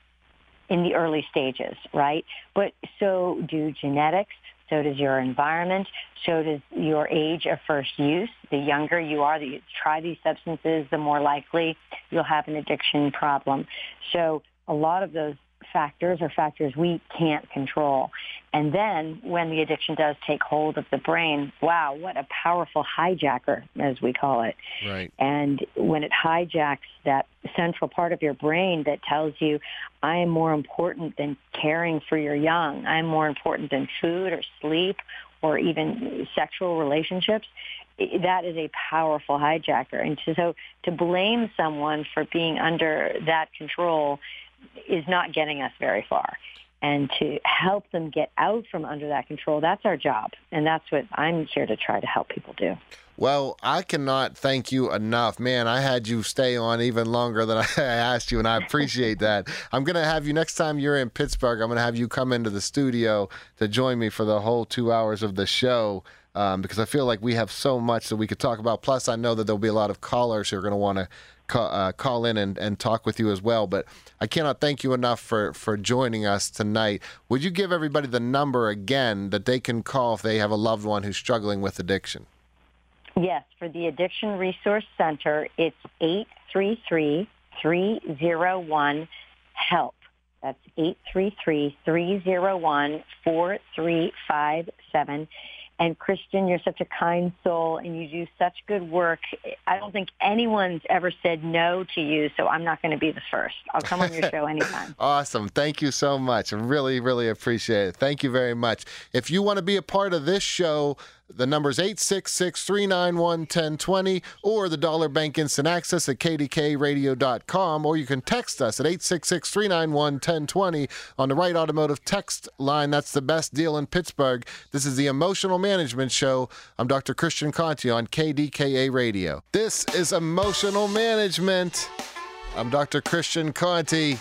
in the early stages, right? But so do genetics, so does your environment, so does your age of first use. The younger you are that you try these substances, the more likely you'll have an addiction problem. So a lot of those factors are factors we can't control. And then when the addiction does take hold of the brain, wow, what a powerful hijacker, as we call it. right And when it hijacks that central part of your brain that tells you, I am more important than caring for your young. I'm more important than food or sleep or even sexual relationships. That is a powerful hijacker. And so to blame someone for being under that control is not getting us very far. And to help them get out from under that control, that's our job. And that's what I'm here to try to help people do. Well, I cannot thank you enough. Man, I had you stay on even longer than I asked you, and I appreciate that. I'm going to have you next time you're in Pittsburgh, I'm going to have you come into the studio to join me for the whole two hours of the show. Um, because I feel like we have so much that we could talk about. Plus, I know that there'll be a lot of callers who are going to want to call, uh, call in and, and talk with you as well. But I cannot thank you enough for, for joining us tonight. Would you give everybody the number again that they can call if they have a loved one who's struggling with addiction? Yes, for the Addiction Resource Center, it's 833-301-HELP. That's 833-301-4357. And Christian, you're such a kind soul and you do such good work. I don't think anyone's ever said no to you, so I'm not going to be the first. I'll come on your show anytime. Awesome. Thank you so much. Really, really appreciate it. Thank you very much. If you want to be a part of this show, the number is 866 391 1020 or the Dollar Bank Instant Access at kdkaradio.com, or you can text us at 866 391 1020 on the Wright Automotive text line. That's the best deal in Pittsburgh. This is the Emotional Management Show. I'm Dr. Christian Conte on KDKA Radio. This is Emotional Management. I'm Dr. Christian Conte.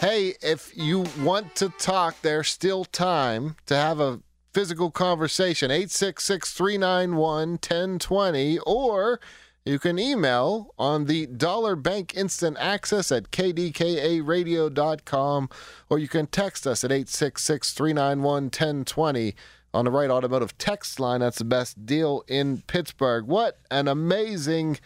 Hey, if you want to talk, there's still time to have a physical conversation. 866 391 1020. Or you can email on the Dollar Bank Instant Access at kdkaradio.com. Or you can text us at 866 391 1020 on the Wright Automotive text line. That's the best deal in Pittsburgh. What an amazing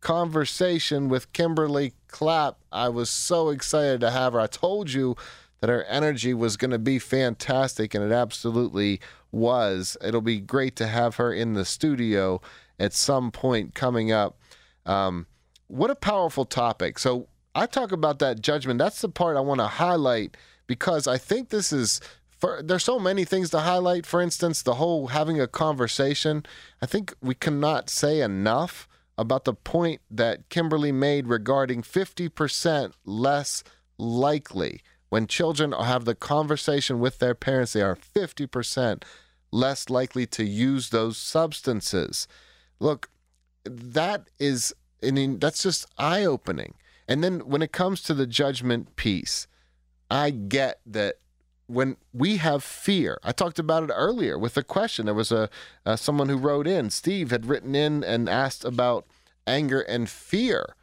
conversation with Kimberly Clapp. I was so excited to have her. I told you that her energy was going to be fantastic, and it absolutely was. It'll be great to have her in the studio at some point coming up. Um, what a powerful topic. So, I talk about that judgment. That's the part I want to highlight because I think this is for, there's so many things to highlight. For instance, the whole having a conversation. I think we cannot say enough about the point that Kimberly made regarding 50% less likely when children have the conversation with their parents, they are 50% less likely to use those substances. Look, that is, I mean, that's just eye opening. And then when it comes to the judgment piece, I get that when we have fear, I talked about it earlier with a question. There was a uh, someone who wrote in. Steve had written in and asked about anger and fear.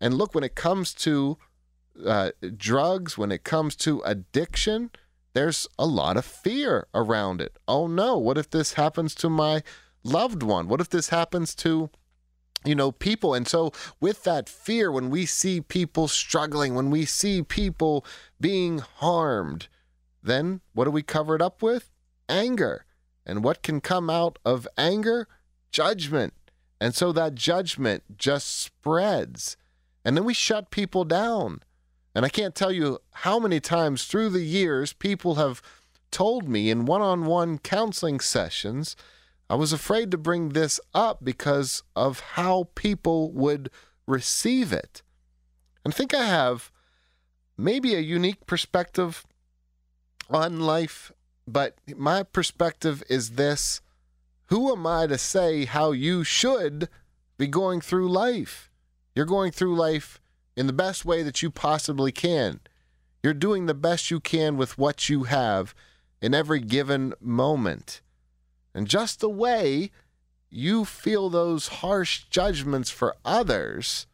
And look, when it comes to uh, drugs, when it comes to addiction, there's a lot of fear around it. Oh no, what if this happens to my loved one? What if this happens to you know, people. And so, with that fear, when we see people struggling, when we see people being harmed, then what do we cover it up with? Anger. And what can come out of anger? Judgment. And so that judgment just spreads. And then we shut people down. And I can't tell you how many times through the years people have told me in one on one counseling sessions I was afraid to bring this up because of how people would receive it. And I think I have maybe a unique perspective on life, but my perspective is this Who am I to say how you should be going through life? You're going through life in the best way that you possibly can. You're doing the best you can with what you have in every given moment. And just the way you feel those harsh judgments for others,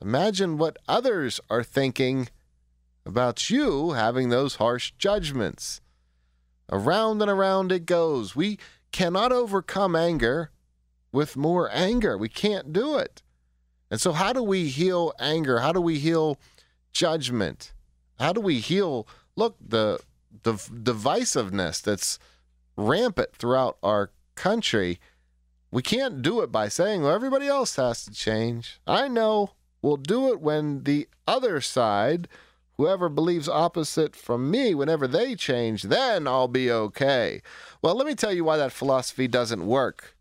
imagine what others are thinking about you having those harsh judgments. Around and around it goes. We cannot overcome anger with more anger. We can't do it. And so, how do we heal anger? How do we heal judgment? How do we heal, look, the, the divisiveness that's rampant throughout our country. We can't do it by saying, well, everybody else has to change. I know we'll do it when the other side, whoever believes opposite from me, whenever they change, then I'll be okay. Well, let me tell you why that philosophy doesn't work.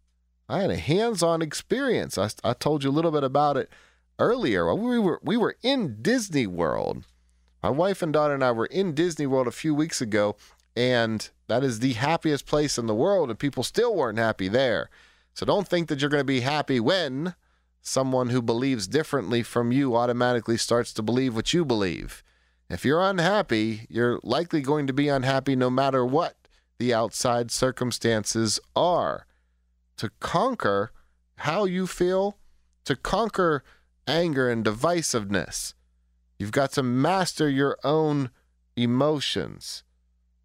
I had a hands on experience. I, I told you a little bit about it earlier. We were, we were in Disney World. My wife and daughter and I were in Disney World a few weeks ago, and that is the happiest place in the world, and people still weren't happy there. So don't think that you're going to be happy when someone who believes differently from you automatically starts to believe what you believe. If you're unhappy, you're likely going to be unhappy no matter what the outside circumstances are. To conquer how you feel, to conquer anger and divisiveness, you've got to master your own emotions.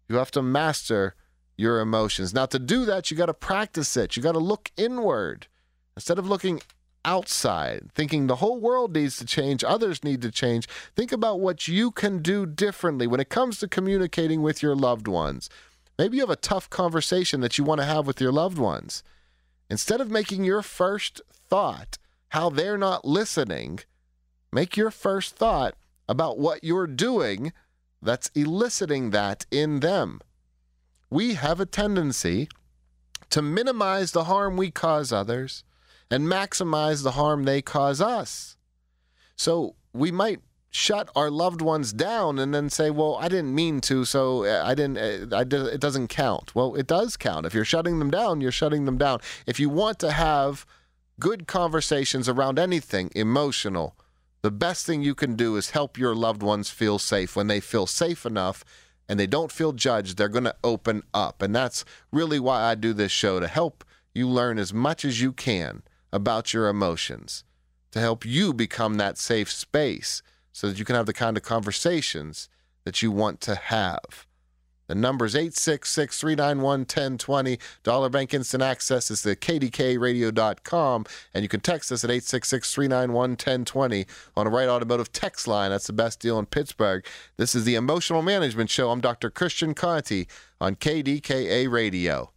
You have to master your emotions. Now, to do that, you got to practice it. You got to look inward instead of looking outside, thinking the whole world needs to change, others need to change. Think about what you can do differently when it comes to communicating with your loved ones. Maybe you have a tough conversation that you want to have with your loved ones. Instead of making your first thought how they're not listening, make your first thought about what you're doing that's eliciting that in them. We have a tendency to minimize the harm we cause others and maximize the harm they cause us. So we might shut our loved ones down and then say, "Well, I didn't mean to, so uh, I didn't. Uh, I it doesn't count." Well, it does count. If you're shutting them down, you're shutting them down. If you want to have good conversations around anything emotional, the best thing you can do is help your loved ones feel safe when they feel safe enough and they don't feel judged, they're going to open up. And that's really why I do this show to help you learn as much as you can about your emotions, to help you become that safe space so that you can have the kind of conversations that you want to have. The number is 866 391 1020. Dollar Bank Instant Access is the kdkaradio.com, and you can text us at 866 391 1020 on a Wright Automotive text line. That's the best deal in Pittsburgh. This is the Emotional Management Show. I'm Dr. Christian Conte on KDKA Radio.